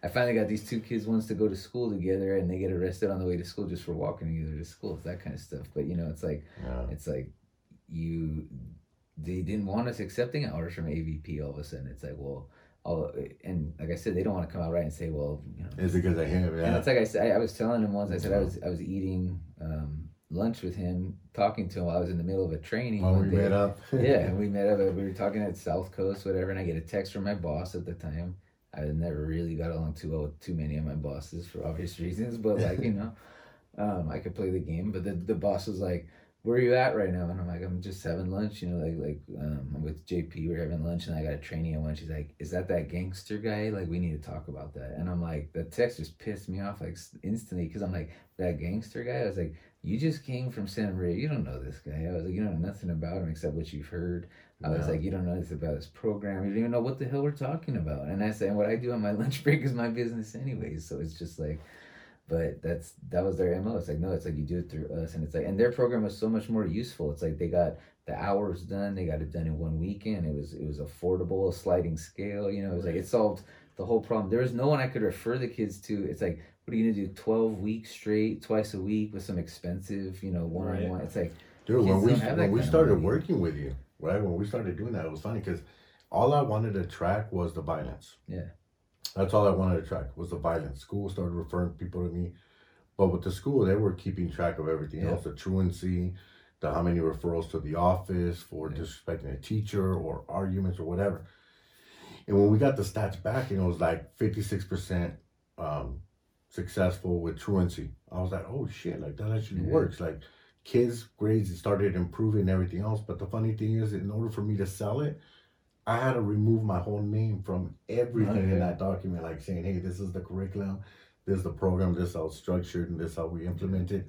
I finally got these two kids once to go to school together, and they get arrested on the way to school just for walking together to school. It's that kind of stuff. But you know, it's like Yeah. it's like you they didn't want us accepting hours from AVP. All of a sudden, it's like well. All, and like I said, they don't want to come out right and say, "Well, you know, It's because of him, and yeah. it's like I said, I, I was telling him once. I said I was I was eating um, lunch with him, talking to him. while I was in the middle of a training. When we day. met up. yeah, and we met up. We were talking at South Coast, whatever. And I get a text from my boss at the time. I never really got along too well with too many of my bosses for obvious reasons, but like you know, um, I could play the game. But the the boss was like, "Where are you at right now?" And I'm like, "I'm just having lunch." You know, like like um, I'm with JP. We're having lunch, and I got a training at lunch. She's like, "Is that that gangster guy? Like, we need to talk about that." And I'm like, the text just pissed me off like instantly because I'm like, that gangster guy. I was like, "You just came from Santa Maria. You don't know this guy." I was like, "You don't know nothing about him except what you've heard." I was like, you don't know this about this program. You don't even know what the hell we're talking about. And I said, what I do on my lunch break is my business anyways. So it's just like, but that's that was their mo. It's like no, it's like you do it through us, and it's like, and their program was so much more useful. It's like they got the hours done. They got it done in one weekend. It was it was affordable, a sliding scale. You know, it was like it solved the whole problem. There was no one I could refer the kids to. It's like, what are you gonna do? Twelve weeks straight, twice a week with some expensive, you know, one on one. It's like Dude, when we don't have that when we started working with you, right? When we started doing that, it was funny because all I wanted to track was the violence. Yeah. That's all I wanted to track was the violence. School started referring people to me, but with the school, they were keeping track of everything Yeah. else: the truancy, the how many referrals to the office for Yeah. disrespecting a teacher or arguments or whatever. And when we got the stats back, and it was like fifty six percent um successful with truancy. I was like, oh shit, like that actually Yeah. works. Like kids' grades started improving and everything else. But the funny thing is, in order for me to sell it, I had to remove my whole name from everything in that document, like saying, hey, this is the curriculum, this is the program, this is how it's structured, and this is how we implement it.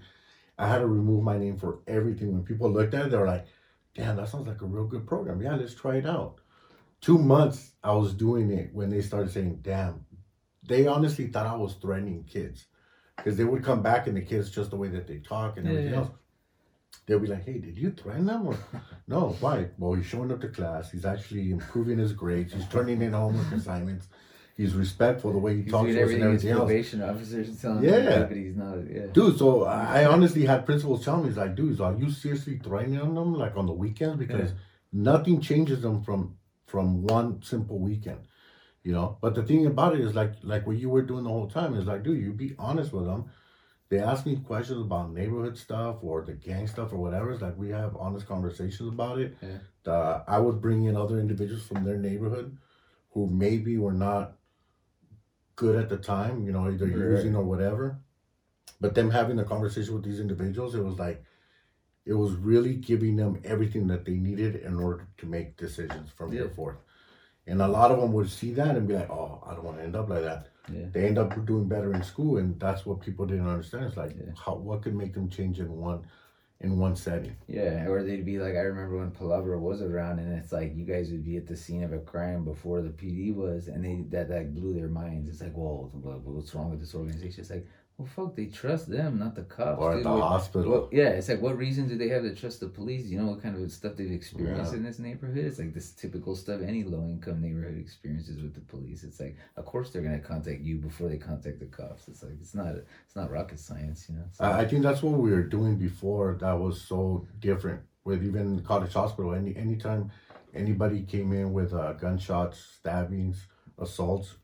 I had to remove my name for everything. When people looked at it, they were like, damn, that sounds like a real good program. Yeah, let's try it out. Two months I was doing it when they started saying, damn, they honestly thought I was threatening kids because they would come back and the kids just the way that they talk and Yeah, everything yeah. else. They'll be like, "Hey, did you threaten them?" Or, no, why? Well, he's showing up to class. He's actually improving his grades. He's turning in homework assignments. He's respectful the way he he's talks to us and everything else. probation officers telling Yeah. him, he's not. Yeah. Dude, so I honestly had principals tell me, "He's like, dude, are you seriously threatening them like on the weekends? Because nothing changes them from from one simple weekend, you know. But the thing about it is like like what you were doing the whole time is like, dude, you be honest with them. they ask me questions about neighborhood stuff or the gang stuff or whatever. It's like we have honest conversations about it. Yeah. Uh, I would bring in other individuals from their neighborhood who maybe were not good at the time, you know, either Right. using or whatever. But them having a conversation with these individuals, it was like, it was really giving them everything that they needed in order to make decisions from here forth. And a lot of them would see that and be like, oh, I don't want to end up like that. Yeah. They end up doing better in school, and that's what people didn't understand. It's like, Yeah. how what could make them change in one, in one setting? Yeah, or they'd be like, I remember when Palabra was around, and it's like you guys would be at the scene of a crime before the PD was, and they that like blew their minds. It's like, whoa, what's wrong with this organization? It's like, well, fuck, they trust them, not the cops. Or dude. the What- hospital. what- yeah, it's like, what reason do they have to trust the police? You know what kind of stuff they've experienced Yeah. in this neighborhood? It's like this typical stuff any low income neighborhood experiences with the police. It's like, of course they're gonna contact you before they contact the cops. It's like it's not it's not rocket science, you know. So- I, I think that's what we were doing before that was so different with even Cottage Hospital. Any anytime anybody came in with uh, gunshots, stabbings, assaults,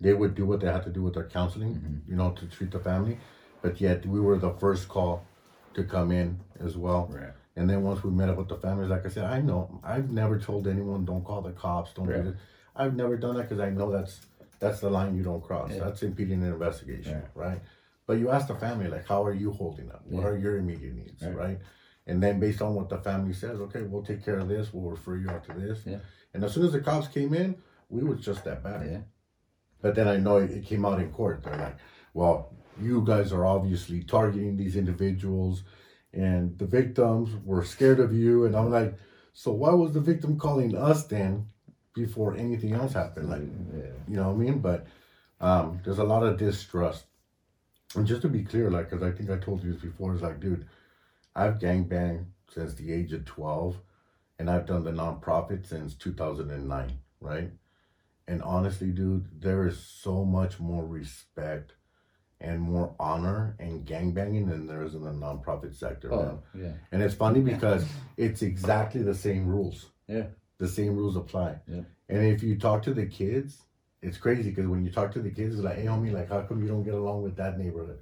they would do what they had to do with their counseling, Mhm. you know, to treat the family. But yet we were the first call to come in as well. right. And then once we met up with the families, like I said, I know I've never told anyone don't call the cops, don't Right. do this. I've never done that because I know that's that's the line you don't cross. Yeah. That's impeding an investigation, Right. right? But you ask the family like, how are you holding up? What Yeah. are your immediate needs, Right. right. And then based on what the family says, okay, we'll take care of this. We'll refer you out to this. Yeah. And as soon as the cops came in, we was just that bad. But then I know it, it came out in court. They're like, well, you guys are obviously targeting these individuals, and the victims were scared of you. And I'm like, so why was the victim calling us then before anything else happened? Like, yeah. you know what I mean? But um, there's a lot of distrust. And just to be clear, like, because I think I told you this before, it's like, dude, I've gangbanged since the age of 12, and I've done the nonprofit since 2009, right? And honestly, dude, there is so much more respect and more honor in gangbanging than there is in the nonprofit sector. Oh, man. Oh, yeah. And it's funny because it's exactly the same rules. Yeah. The same rules apply. Yeah. And if you talk to the kids, it's crazy because when you talk to the kids, it's like, hey, homie, like, how come you don't get along with that neighborhood?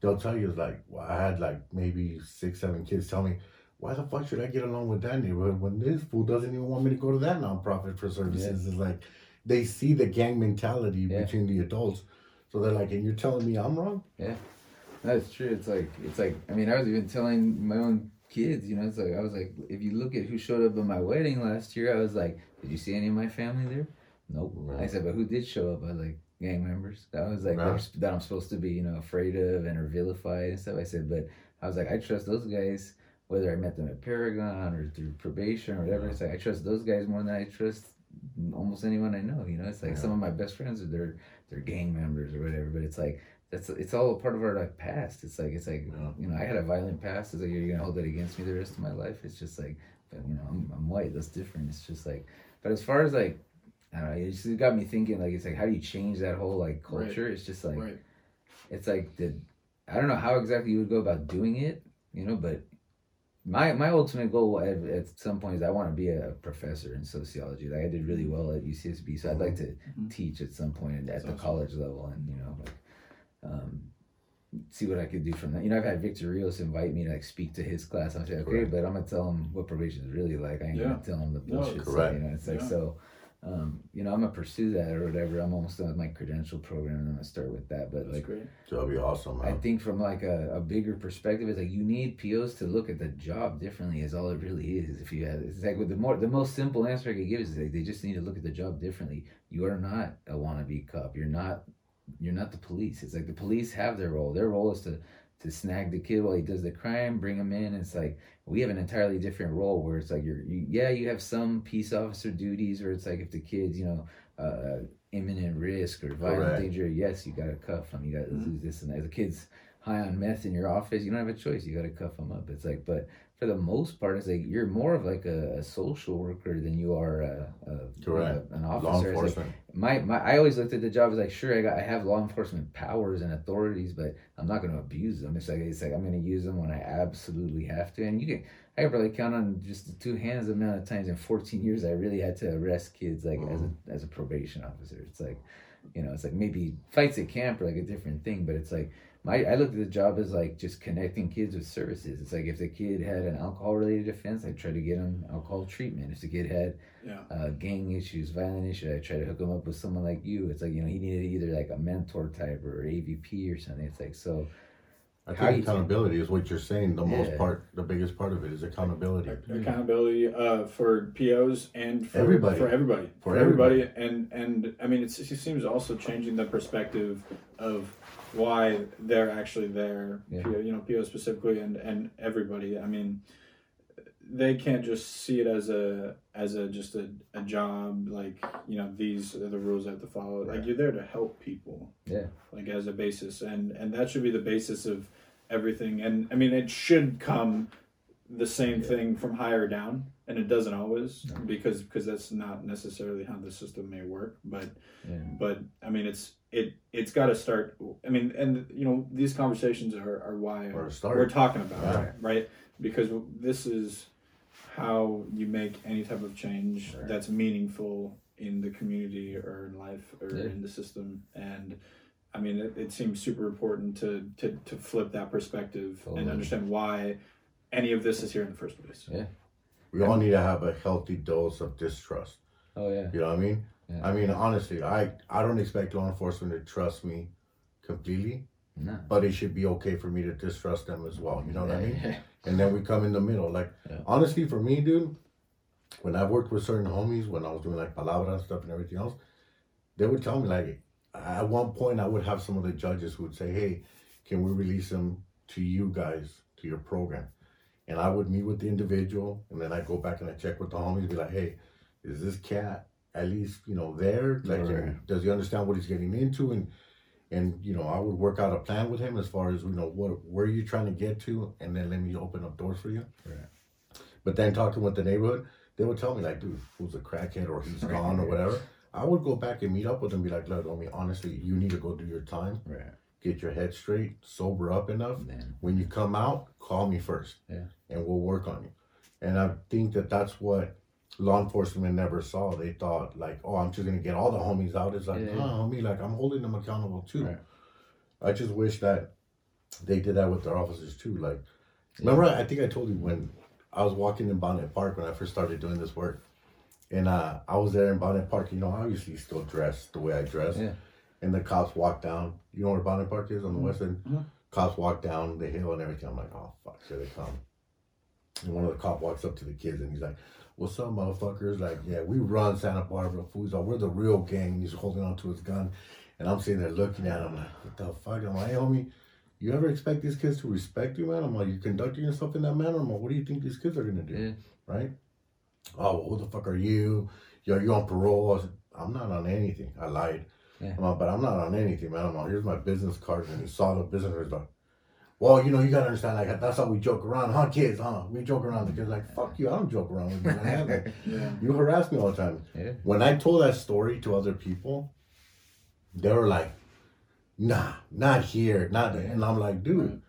They'll tell you, it's like, well, I had like maybe six, seven kids tell me, why the fuck should I get along with that neighborhood when this fool doesn't even want me to go to that nonprofit for services? It's like, they see the gang mentality Yeah. between the adults. So they're like, and you're telling me I'm wrong? Yeah. That's true. It's like it's like I mean I was even telling my own kids, you know, it's like I was like if you look at who showed up at my wedding last year, I was like, Did you see any of my family there? Nope. Right. I said, but who did show up? I was like, gang members. I was like Right. that I'm supposed to be, you know, afraid of and or vilified and stuff. I said, but I was like, I trust those guys, whether I met them at Paragon or through probation or whatever. It's like I trust those guys more than I trust almost anyone I know. You know, it's like Yeah. some of my best friends are they're they're gang members or whatever, but it's like that's it's all a part of our like past. It's like it's like Yeah. you know I had a violent past. It's like you're gonna hold that against me the rest of my life. It's just like, but you know I'm, I'm white. That's different. It's just like, but as far as like, I don't know. It just got me thinking. Like it's like how do you change that whole like Right. culture? It's just like right. it's like the I don't know how exactly you would go about doing it. You know, but my my ultimate goal at, at some point is I want to be a professor in sociology. Like I did really well at UCSB, so I'd like to Mhm. teach at some point at That's the awesome. college level, and you know, like um, see what I could do from that. You know, I've had Victor Rios invite me to like speak to his class. I'm like, okay, Correct. but I'm gonna tell him what probation is really like. I ain't Yeah. gonna tell him the bullshit. stuff, correct. you know, it's like Yeah. so. Um, you know, I'm gonna pursue that or whatever. I'm almost done with my credential program, and I'm gonna start with that. But That's like, great. That'll be awesome, I think from like a, a bigger perspective, it's like you need POs to look at the job differently. Is all it really is. If you have, it's like with the more the most simple answer I could give is like they just need to look at the job differently. You are not a wannabe cop. You're not. You're not the police. It's like the police have their role. Their role is to to snag the kid while he does the crime, bring him in. It's like we have an entirely different role where it's like you're you, yeah you have some peace officer duties where it's like if the kid's you know uh, imminent risk or violent Correct. danger, yes you got to cuff him. You got to Mhm. do this and that. As a kid's high on meth in your office, you don't have a choice. You got to cuff them up. It's like, but for the most part, it's like you're more of like a, a social worker than you are a, a, Correct. an Law officer. Like, my, my I always looked at the job as like sure I got I have law enforcement powers and authorities, but I'm not going to abuse them. It's like it's like I'm going to use them when I absolutely have to. And you can I can probably count on just the two hands the amount of times in 14 years I really had to arrest kids like as a mm-hmm. as a probation officer. It's like you know it's like maybe fights at camp are like a different thing, but it's like my I looked at the job as like just connecting kids with services. It's like if the kid had an alcohol related offense, I'd try to get him alcohol treatment. If the kid had Yeah. uh, gang issues, violent issues, I'd try to hook him up with someone like you. It's like you know he needed either like a mentor type or AVP or something. It's like so. I How do think you- accountability is what you're saying. The most part, the biggest part of it is accountability. accountability uh, for POs and for Everybody. for everybody For everybody and and I mean it's, it seems also changing the perspective of why they're actually there Yeah. You know PO specifically and and everybody I mean they can't just see it as a as a just a, a job like you know these are the rules I have to follow like you're there to help people Yeah. like as a basis and and that should be the basis of everything and i mean it should come the same thing from higher down and it doesn't always No. because because that's not necessarily how the system may work but Yeah. but i mean it's it it's got to start i mean and you know these conversations are, are why Or a we're talking about Yeah. it, right because this is how you make any type of change Right. that's meaningful in the community or in life or Yeah. in the system and i mean it, it seems super important to, to to flip that perspective Totally. and understand why any of this is here in the first place Yeah. We all need to have a healthy dose of distrust. Oh yeah. You know what I mean? Yeah. I mean, honestly, I I don't expect law enforcement to trust me completely, No. but it should be okay for me to distrust them as well. You know what I mean? Yeah. And then we come in the middle. Like Yeah. honestly, for me, dude, when I worked with certain homies, when I was doing like palabra and stuff and everything else, they would tell me like, at one point, I would have some of the judges who would say, "Hey, can we release them to you guys to your program?" And I would meet with the individual, and then I go back and I check with the homies, be like, "Hey, is this cat at least you know there? Like, Right. does he understand what he's getting into?" And and you know, I would work out a plan with him as far as you know what where you trying to get to, and then let me open up doors for you. Right. But then talking with the neighborhood, they would tell me like, dude, who's a crackhead or he's gone or whatever. I would go back and meet up with them, and be like, look, homie, honestly, you need to go do your time, Right. get your head straight, sober up enough. Then. When you come out, call me first, Yeah. and we'll work on you. And I think that that's what law enforcement never saw. They thought like, oh, I'm just gonna get all the homies out. It's like, Yeah. no, homie, like I'm holding them accountable too. Right. I just wish that they did that with their officers too. Like, remember, I think I told you when I was walking in Bohnett Park when I first started doing this work, and uh, I was there in Bohnett Park. You know, obviously still dressed the way I dress, Yeah. and the cops walked down. You know where Bohnett Park is on the west end. Mhm. Cops walked down the hill and everything. I'm like, oh fuck, here they come. And one of the cop walks up to the kids and he's like, "What's some motherfuckers? Like, yeah, we run Santa Barbara Foods. We're the real gang." He's holding on to his gun, and I'm sitting there looking at him like, "What the fuck?" I'm like, "Hey, homie." You ever expect these kids to respect you, man? I'm like, you conducting yourself in that manner. I'm like, what do you think these kids are gonna do? Yeah. right? Oh, who the fuck are you? Yo, you on parole? I said, I'm not on anything. I lied. Yeah. I'm like, but I'm not on anything, man. I'm like, here's my business card. And he saw the business card. He's like, well, you know, you gotta understand, like, that's how we joke around, huh, kids, huh? We joke around. The kid's like, fuck you, I don't joke around with you, man. Like, yeah you harass me all the time. Yeah. When I told that story to other people, they were like, nah, not here, not there. And I'm like, dude,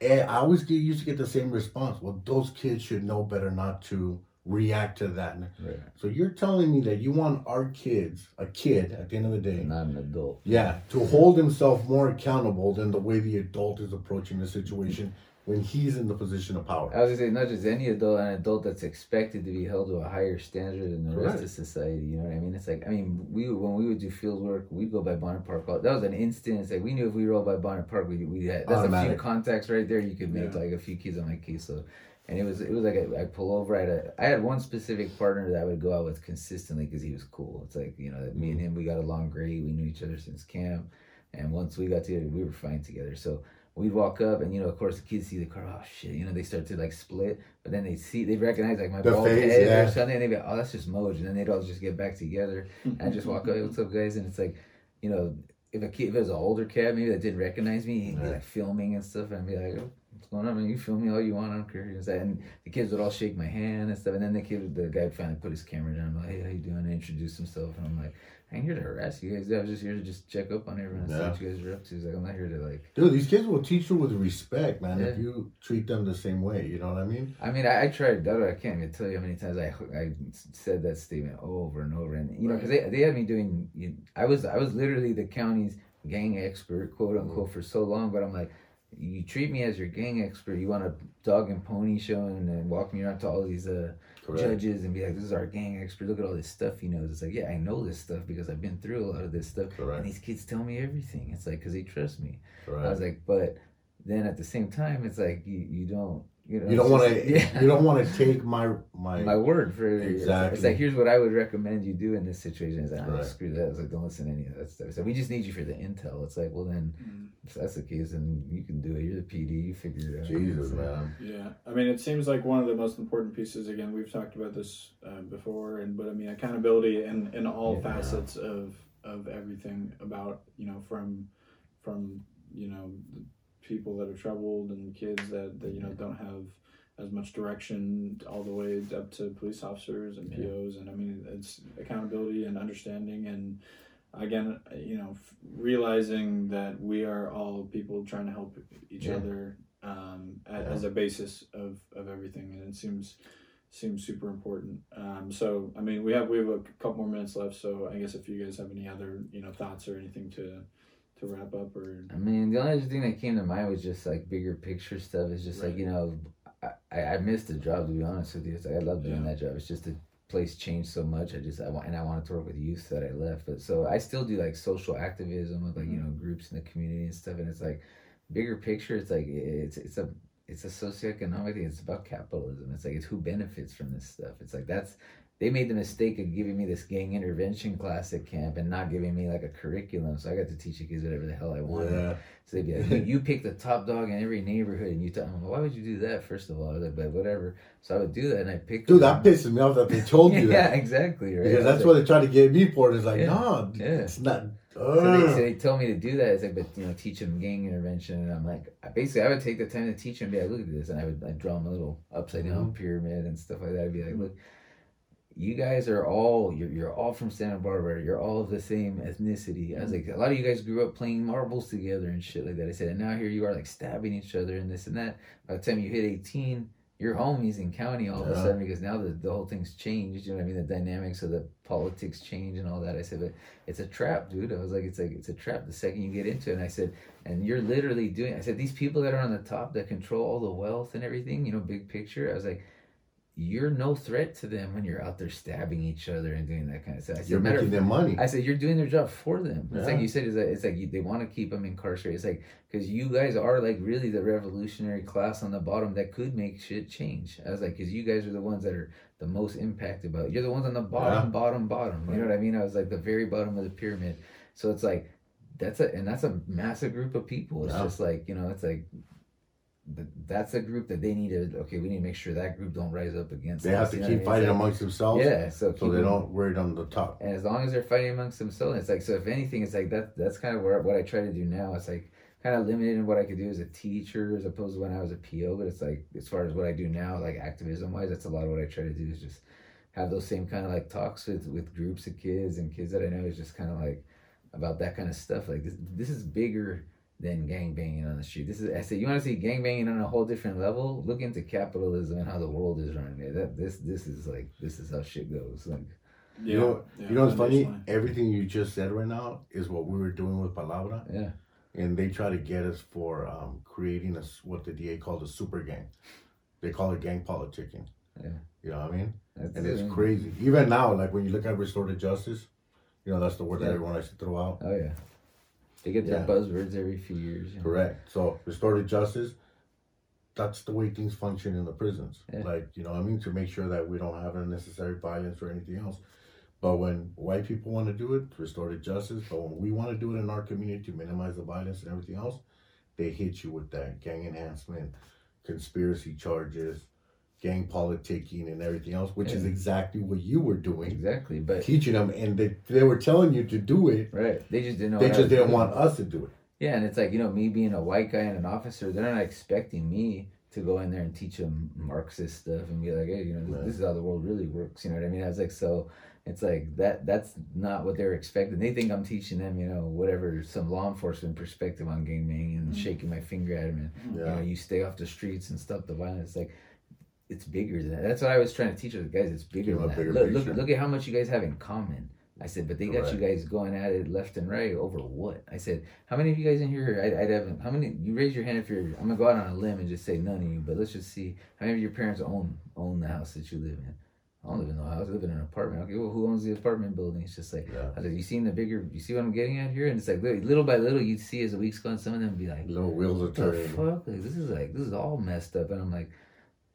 and eh, I always get used to get the same response. Well, those kids should know better not to react to that. Right. So you're telling me that you want our kids, a kid at the end of the day, Not an adult. yeah, to hold himself more accountable than the way the adult is approaching the situation when he's in the position of power. I was gonna say not just any adult, an adult that's expected to be held to a higher standard than the rest of society. You know what I mean? It's like I mean, we when we would do field work, we'd go by Bohnett Park. That was an instance. Like we knew if we rolled by Bohnett Park, we we had that's a Automatic. few contacts right there. You could make Yeah. like a few kids on my case. So, and it was it was like I, I pull over. I had a, I had one specific partner that I would go out with consistently because he was cool. It's like you know me and him we got along great. We knew each other since camp, and once we got together, we were fine together. So we'd walk up and you know of course the kids see the car oh shit you know they start to like split but then they see they recognize like my The bald face, head yeah. or something and they be like, oh that's just Moj and then they'd all just get back together and I just walk up hey, what's up guys and it's like you know if a kid if it was an older cat maybe that didn't recognize me he'd be like filming and stuff and I'd be like oh, on man. You film me all you want. I don't care. And that- and the kids would all shake my hand and stuff. And then the kid the guy finally put his camera down. I'm like hey how you doing? And introduce himself and I'm like I ain't here to harass you guys. I was just here to just check up on everyone and see what you guys are up to. He's like I'm not here to like Dude, these kids will teach you with respect, man, if you treat them the same way. You know what I mean? I mean, I, I tried. that. I can't even tell you how many times I I said that statement over and over, and you know, because they, they had me doing. You I was I was literally the county's gang expert, quote unquote, mm-hmm. for so long, but I'm like, you treat me as your gang expert. You want a dog and pony show and then walk me around to all these uh, judges and be like, this is our gang expert. Look at all this stuff he knows. It's like, yeah, I know this stuff because I've been through a lot of this stuff. Correct. And these kids tell me everything. It's like, because they trust me. I was like, but then at the same time, it's like, you, you don't, you know, you don't want to. yeah. You don't want to take my my. my word for it. It's like- It's like, here's what I would recommend you do in this situation. It's like, oh, Correct. screw that. It's like, don't listen to any of that stuff. It's like, we just need you for the intel. It's like, well, then, if that's the case, then you can do it. You're the PD. You figure it out. Jesus, It's man. Yeah, I mean, it seems like one of the most important pieces. Again, we've talked about this uh, before, and but I mean, accountability in in all Yeah. facets of of everything about you know from from you know the people that are troubled and kids that, that you know don't have as much direction all the way up to police officers and Yeah. POs, and I mean, it's accountability and understanding and. Again, you know, f- realizing that we are all people trying to help each Yeah. other um, a- as a basis of, of everything, and it seems seems super important. Um, so, I mean, we have we have a couple more minutes left, so I guess if you guys have any other you know thoughts or anything to to wrap up or I mean, the only other thing that came to mind was just like bigger picture stuff. It's just like you know, I, I missed the job to be honest with you. It's like I love doing Yeah. that job. It's just the place changed so much. I just I want and I wanted to work with youth that I left. But so I still do like social activism with like you know mm-hmm. groups in the community and stuff. And it's like bigger picture. It's like it's it's a it's a socioeconomic thing. It's about capitalism. It's like it's who benefits from this stuff. It's like that's they made the mistake of giving me this gang intervention class at camp and not giving me like a curriculum. So I got to teach the kids whatever the hell I wanted. Yeah. So they'd be like, you, you pick the top dog in every neighborhood, and you tell them, why would you do that? First of all, I was like, but whatever. So I would do that, and I picked. Dude, that pisses me off that they told you yeah, that. exactly. Right. Because that's like- what they tried to get me for. It's like, Yeah. no, Yeah. it's not. So they, so they tell me to do that. It's like, but you know, teach them gang intervention, and I'm like, I- basically, I would take the time to teach them. Be like, look at this, and I would like draw them a little upside down Mhm. pyramid and stuff like that. I'd be like, look, you guys are all you're you're all from Santa Barbara. You're all of the same ethnicity. I was like, a lot of you guys grew up playing marbles together and shit like that. I said, and now here you are like stabbing each other and this and that. By the time you hit 18, you're homies in county all of a sudden because now the, the whole thing's changed. You know what I mean? The dynamics of the politics change and all that. I said, but it's a trap, dude. I was like, it's like it's a trap the second you get into it. And I said, and you're literally doing. I said, these people that are on the top that control all the wealth and everything, you know, big picture. I was like, you're no threat to them when you're out there stabbing each other and doing that kind of stuff. I said, You're making them money. I said, you're doing their job for them. It's Yeah. like you said, is that it's like you, they want to keep them incarcerated. It's like because you guys are like really the revolutionary class on the bottom that could make shit change. I was like, because you guys are the ones that are the most impacted by it. You're the ones on the bottom, Yeah. bottom, bottom. You know what I mean? I was like the very bottom of the pyramid. So it's like that's a and that's a massive group of people. It's Yeah. just like you know, it's like. Th- That's a group that they need to. Okay, we need to make sure that group don't rise up against. They us, have to you know keep I mean? fighting like- amongst themselves. Yeah, so So they them- don't worry on the top. and as long as they're fighting amongst themselves, it's like so. If anything, it's like that. That's kind of where what I try to do now. It's like kind of limited in what I could do as a teacher as opposed to when I was a PO. But it's like as far as what I do now, like activism wise, that's a lot of what I try to do is just have those same kind of like talks with with groups of kids and kids that I know is just kind of like about that kind of stuff. Like this, this is bigger than gang banging on the street. This is I said you want to see gang banging on a whole different level. Look into capitalism and how the world is running. Yeah, That this this is like this is how shit goes. Like yeah, You know, yeah, you know what's funny? foundationally. Everything you just said right now is what we were doing with Palabra, yeah. and they try to get us for um, creating a s- what the DA called a super gang. They call it gang politicking. Yeah. You know what I mean? That's And it's it. crazy. Even now, like when you look at restorative justice, you know that's the word that everyone likes to throw out. Oh yeah, they get their Yeah. buzzwords every few years. you know. Correct. So restorative justice, that's the way things function in the prisons. Yeah. Like, you know I mean? To make sure that we don't have unnecessary violence or anything else. But when white people want to do it, restorative justice, but when we want to do it in our community to minimize the violence and everything else, they hit you with that gang enhancement, conspiracy charges, gang politicking and everything else, which is exactly what you were doing. Exactly, but Teaching them and they, they were telling you to do it. right, they just didn't know. They what I just was didn't doing. want us to do it. Yeah, and it's like you know me being a white guy and an officer, they're not expecting me to go in there and teach them Marxist stuff and be like, hey, you know, this, Right. this is how the world really works. You know what I mean? I was like, so it's like that. That's not what they're expecting. They think I'm teaching them, you know, whatever some law enforcement perspective on gang banging and mm-hmm. shaking my finger at them and you know, you stay off the streets and stop the violence. Like, it's bigger than that. That's what I was trying to teach the guys. It's bigger than that. bigger Look, look, picture. look at how much you guys have in common. I said, but they got you guys going at it left and right over what? I said, how many of you guys in here? I, I'd have how many? You raise your hand if you're. I'm gonna go out on a limb and just say none of you, but let's just see how many of your parents own own the house that you live in. I don't live in no house. I live in an apartment. Okay, well, who owns the apartment building? It's just like Yeah. I said, you seen the bigger? You see what I'm getting at here? And it's like little, by little, you'd see as the weeks go on, some of them be like, Little wheels are turning. fuck? Like this is like this is all messed up. And I'm like,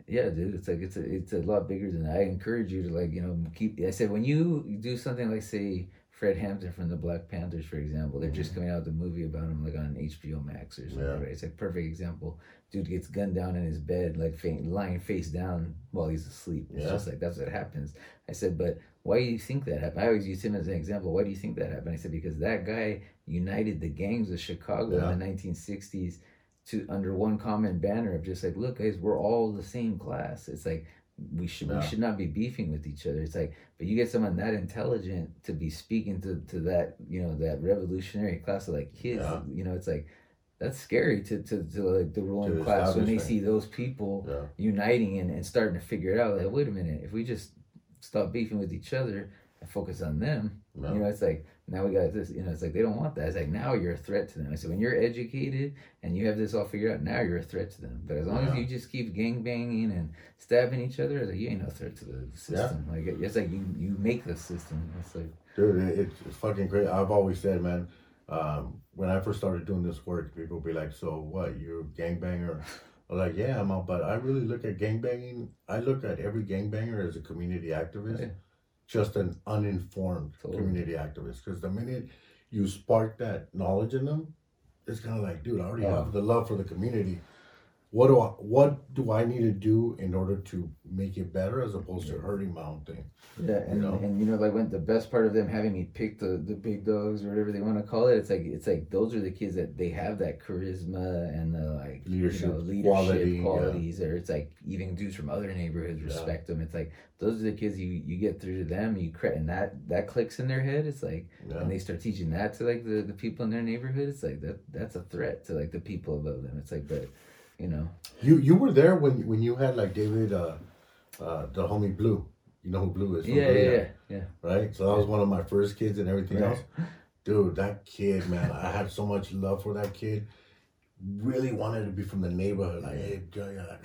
yeah, dude, it's like it's a it's a lot bigger than that. I encourage you to like you know keep. I said when you do something like say Fred Hampton from the Black Panthers, for example, they're just mm-hmm. coming out with a movie about him like on HBO Max or something. Yeah. Right? It's like perfect example. Dude gets gunned down in his bed, like faint, lying face down while he's asleep. It's Yeah. just like that's what happens. I said, but why do you think that happened? I always use him as an example. Why do you think that happened? I said because that guy united the gangs of Chicago Yeah. in the 1960s to under one common banner of just like, look, guys, we're all the same class. It's like we should Yeah. we should not be beefing with each other. It's like, but you get someone that intelligent to be speaking to to that you know that revolutionary class of like kids. Yeah. You know, it's like that's scary to to, to like the ruling the class when they see those people Yeah. uniting and, and starting to figure it out. Like, wait a minute, if we just stop beefing with each other focus on them, No. you know, it's like now we got this. You know, it's like they don't want that. It's like now you're a threat to them. I said when you're educated and you have this all figured out, now you're a threat to them. But as long as you just keep gang banging and stabbing each other, it's like you ain't no threat to the system. Like it's like you you make the system. It's like Dude, it's, it's fucking great. I've always said, man, um, when I first started doing this work, people be like, so what, you're a gangbanger? I'm like, yeah, I'm out, but I really look at gangbanging, I look at every gangbanger as a community activist, Yeah. Just an uninformed Totally. community activist. Because the minute you spark that knowledge in them, it's kind of like, dude, I already Oh. have the love for the community. What do I, what do I need to do in order to make it better as opposed to hurting my own thing? Yeah, and, know? and you know, like when the best part of them having me pick the, the big dogs or whatever they want to call it, it's like it's like those are the kids that they have that charisma and the like Leadership you know, leadership quality, yeah. qualities, or it's like even dudes from other neighborhoods Yeah. respect them. It's like those are the kids you you get through to them, you cre- and that that clicks in their head. It's like Yeah. and they start teaching that to like the, the people in their neighborhood. It's like that that's a threat to like the people above them. It's like but you know You you were there when when you had like David, uh, uh, the homie Blue. You know who Blue is? yeah yeah yeah yeah. Right. So that was one of my first kids and everything Right. else. Dude, that kid, man, I had so much love for that kid. Really wanted to be from the neighborhood. Like, hey,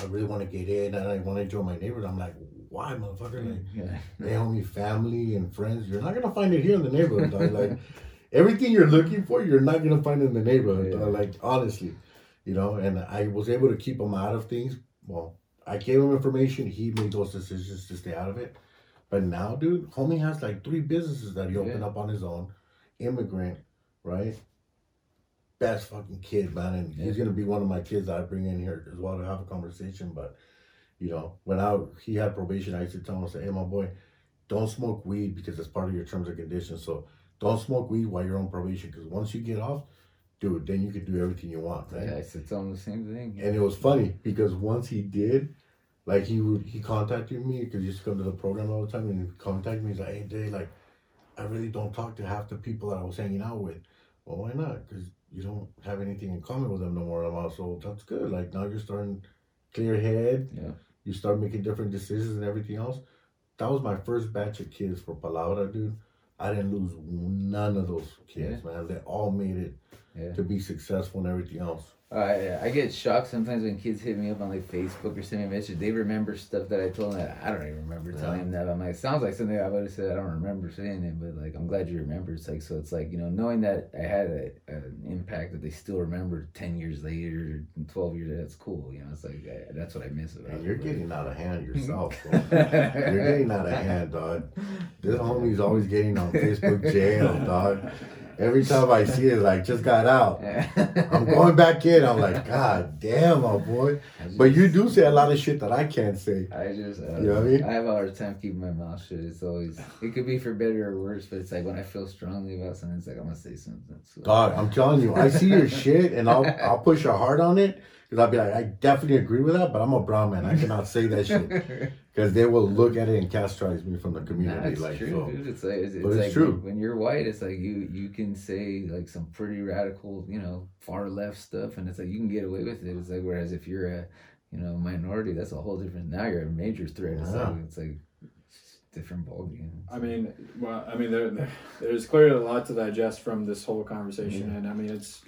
I really want to get in, and I want to join my neighborhood. I'm like, why, motherfucker? Like, yeah. hey, homie, family and friends. You're not gonna find it here in the neighborhood. Like, everything you're looking for, you're not gonna find in the neighborhood. Yeah. Like, honestly, you know. And I was able to keep him out of things. Well, I gave him information. He made those decisions to stay out of it. But now, dude, homie has like three businesses that he opened Yeah. up on his own. Immigrant, right? Best fucking kid, man. And he's gonna be one of my kids that I bring in here as well to have a conversation. But you know, when I he had probation, I used to tell him, I said, Hey my boy, don't smoke weed because it's part of your terms and conditions. So don't smoke weed while you're on probation because once you get off, dude, then you can do everything you want, right? Yeah, I said tell them the same thing. And it was funny because once he did, like he would he contacted me because he used to come to the program all the time and he contacted me. He's like, "Hey, Jay, like, I really don't talk to half the people that I was hanging out with. Well, why not? Because you don't have anything in common with them no more. I'm also that's good. Like now you're starting clear head. Yeah. You start making different decisions and everything else. That was my first batch of kids for Palabra, dude. I didn't lose none of those kids, man. They all made it Yeah. to be successful and everything else. I I get shocked sometimes when kids hit me up on like Facebook or send me a message. They remember stuff that I told them that I don't even remember telling them that. I'm like, sounds like something I would have said. I don't remember saying it, but like I'm glad you remember. It's like so. It's like you know knowing that I had a, an impact that they still remember ten years later, twelve years. Later, that's cool. You know, it's like I, that's what I miss about it. you're getting out of hand yourself, you're getting out of hand, dog. This homie's always getting on Facebook jail, dog. Every time I see it, like just got out. I'm going back in. I'm like, God damn, my boy. Just- But you do say a lot of shit that I can't say. I just, uh, You know what I mean? I have a hard time keeping my mouth shut. It's always, it could be for better or worse, but it's like when I feel strongly about something, it's like I'm gonna say something. So, Dog, I'm telling you, I see your shit and I'll I'll push a heart on it. Because I'll be like, I definitely agree with that, but I'm a brown man. I cannot say that shit. Because they will look at it and castrate me from the Nah, community. it's like, true, so. dude. It's like it's, it's But it's like true. When, when you're white, it's like you you can say like some pretty radical, you know, far left stuff, and it's like you can get away with it. It's like whereas if you're a you know minority, that's a whole different. Now you're a major threat. It's Yeah. like it's like different ballgame. I mean, well, I mean, there, there- there's clearly a lot to digest from this whole conversation, Yeah. and I mean, it's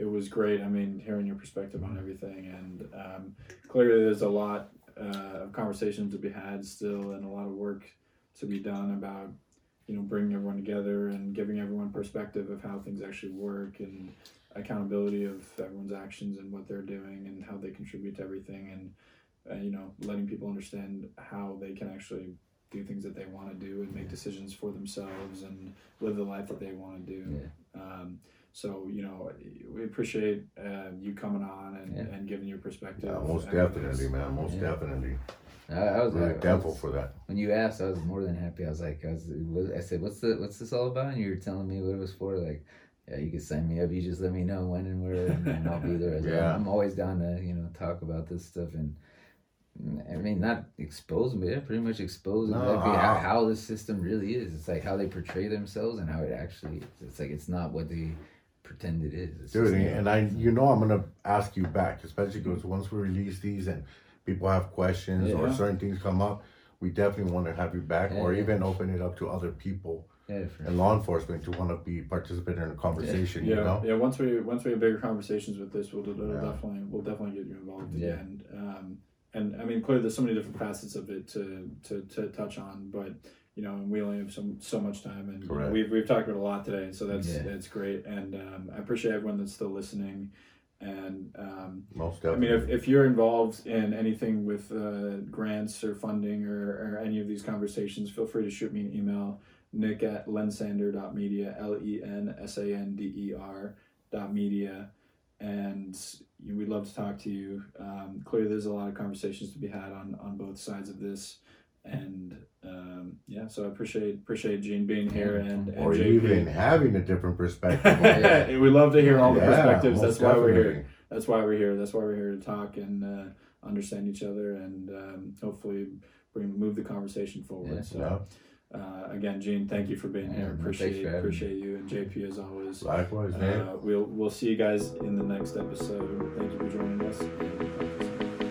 it was great. I mean, hearing your perspective on everything, and um, clearly there's a lot uh, of conversation to be had still, and a lot of work to be done about you know bringing everyone together and giving everyone perspective of how things actually work and accountability of everyone's actions and what they're doing and how they contribute to everything and uh, you know letting people understand how they can actually do things that they want to do and make decisions for themselves and live the life that they want to do. Yeah. Um, so you know, we appreciate uh, you coming on and, Yeah. and giving your perspective. Yeah, most And definitely, man. Most Yeah. definitely. I, I was Really I, I thankful for that. when you asked, I was more than happy. I was like, I was, I said, what's the, what's this all about? And you were telling me what it was for. Like, yeah, you could sign me up. You just let me know when and where, and, and I'll be there. I said, Yeah. I'm always down to, you know, talk about this stuff and. I mean, not expose them, but yeah, pretty much expose them, No, like, how, uh, how the system really is. It's like how they portray themselves and how it actually. is. It's like it's not what they pretend it is. It's Dude, and I, you know, I'm gonna ask you back, especially because once we release these and people have questions or certain things come up, we definitely want to have you back, or Yeah, yeah. even open it up to other people yeah, for and law enforcement to want to be participating in a conversation. You Yeah, know, yeah. Once we once we have bigger conversations with this, we'll, we'll Yeah. definitely we'll definitely get you involved Yeah. again. Um, and I mean, clearly, there's so many different facets of it to to, to touch on, but you know, and we only have so so much time, and you know, we've we've talked about a lot today, so that's Yeah. that's great, and um, I appreciate everyone that's still listening. And um, most I mean, if, if you're involved in anything with uh, grants or funding or, or any of these conversations, feel free to shoot me an email, nick at lensander.media, L E N S A N D E R dot media. And you, we'd love to talk to you. Um, clearly, there's a lot of conversations to be had on, on both sides of this. And um, yeah, so I appreciate appreciate Gene being here and, and or JP. even having a different perspective. we love to hear all the Yeah, perspectives. That's most why we're here that's why we're here. That's why we're here to talk and uh, understand each other and um, hopefully bring move the conversation forward. Yeah. So uh, again, Gene, thank you for being Yeah, here. Appreciate for appreciate you and JP as always. Likewise, man. Uh, we'll we'll see you guys in the next episode. Thank you for joining us.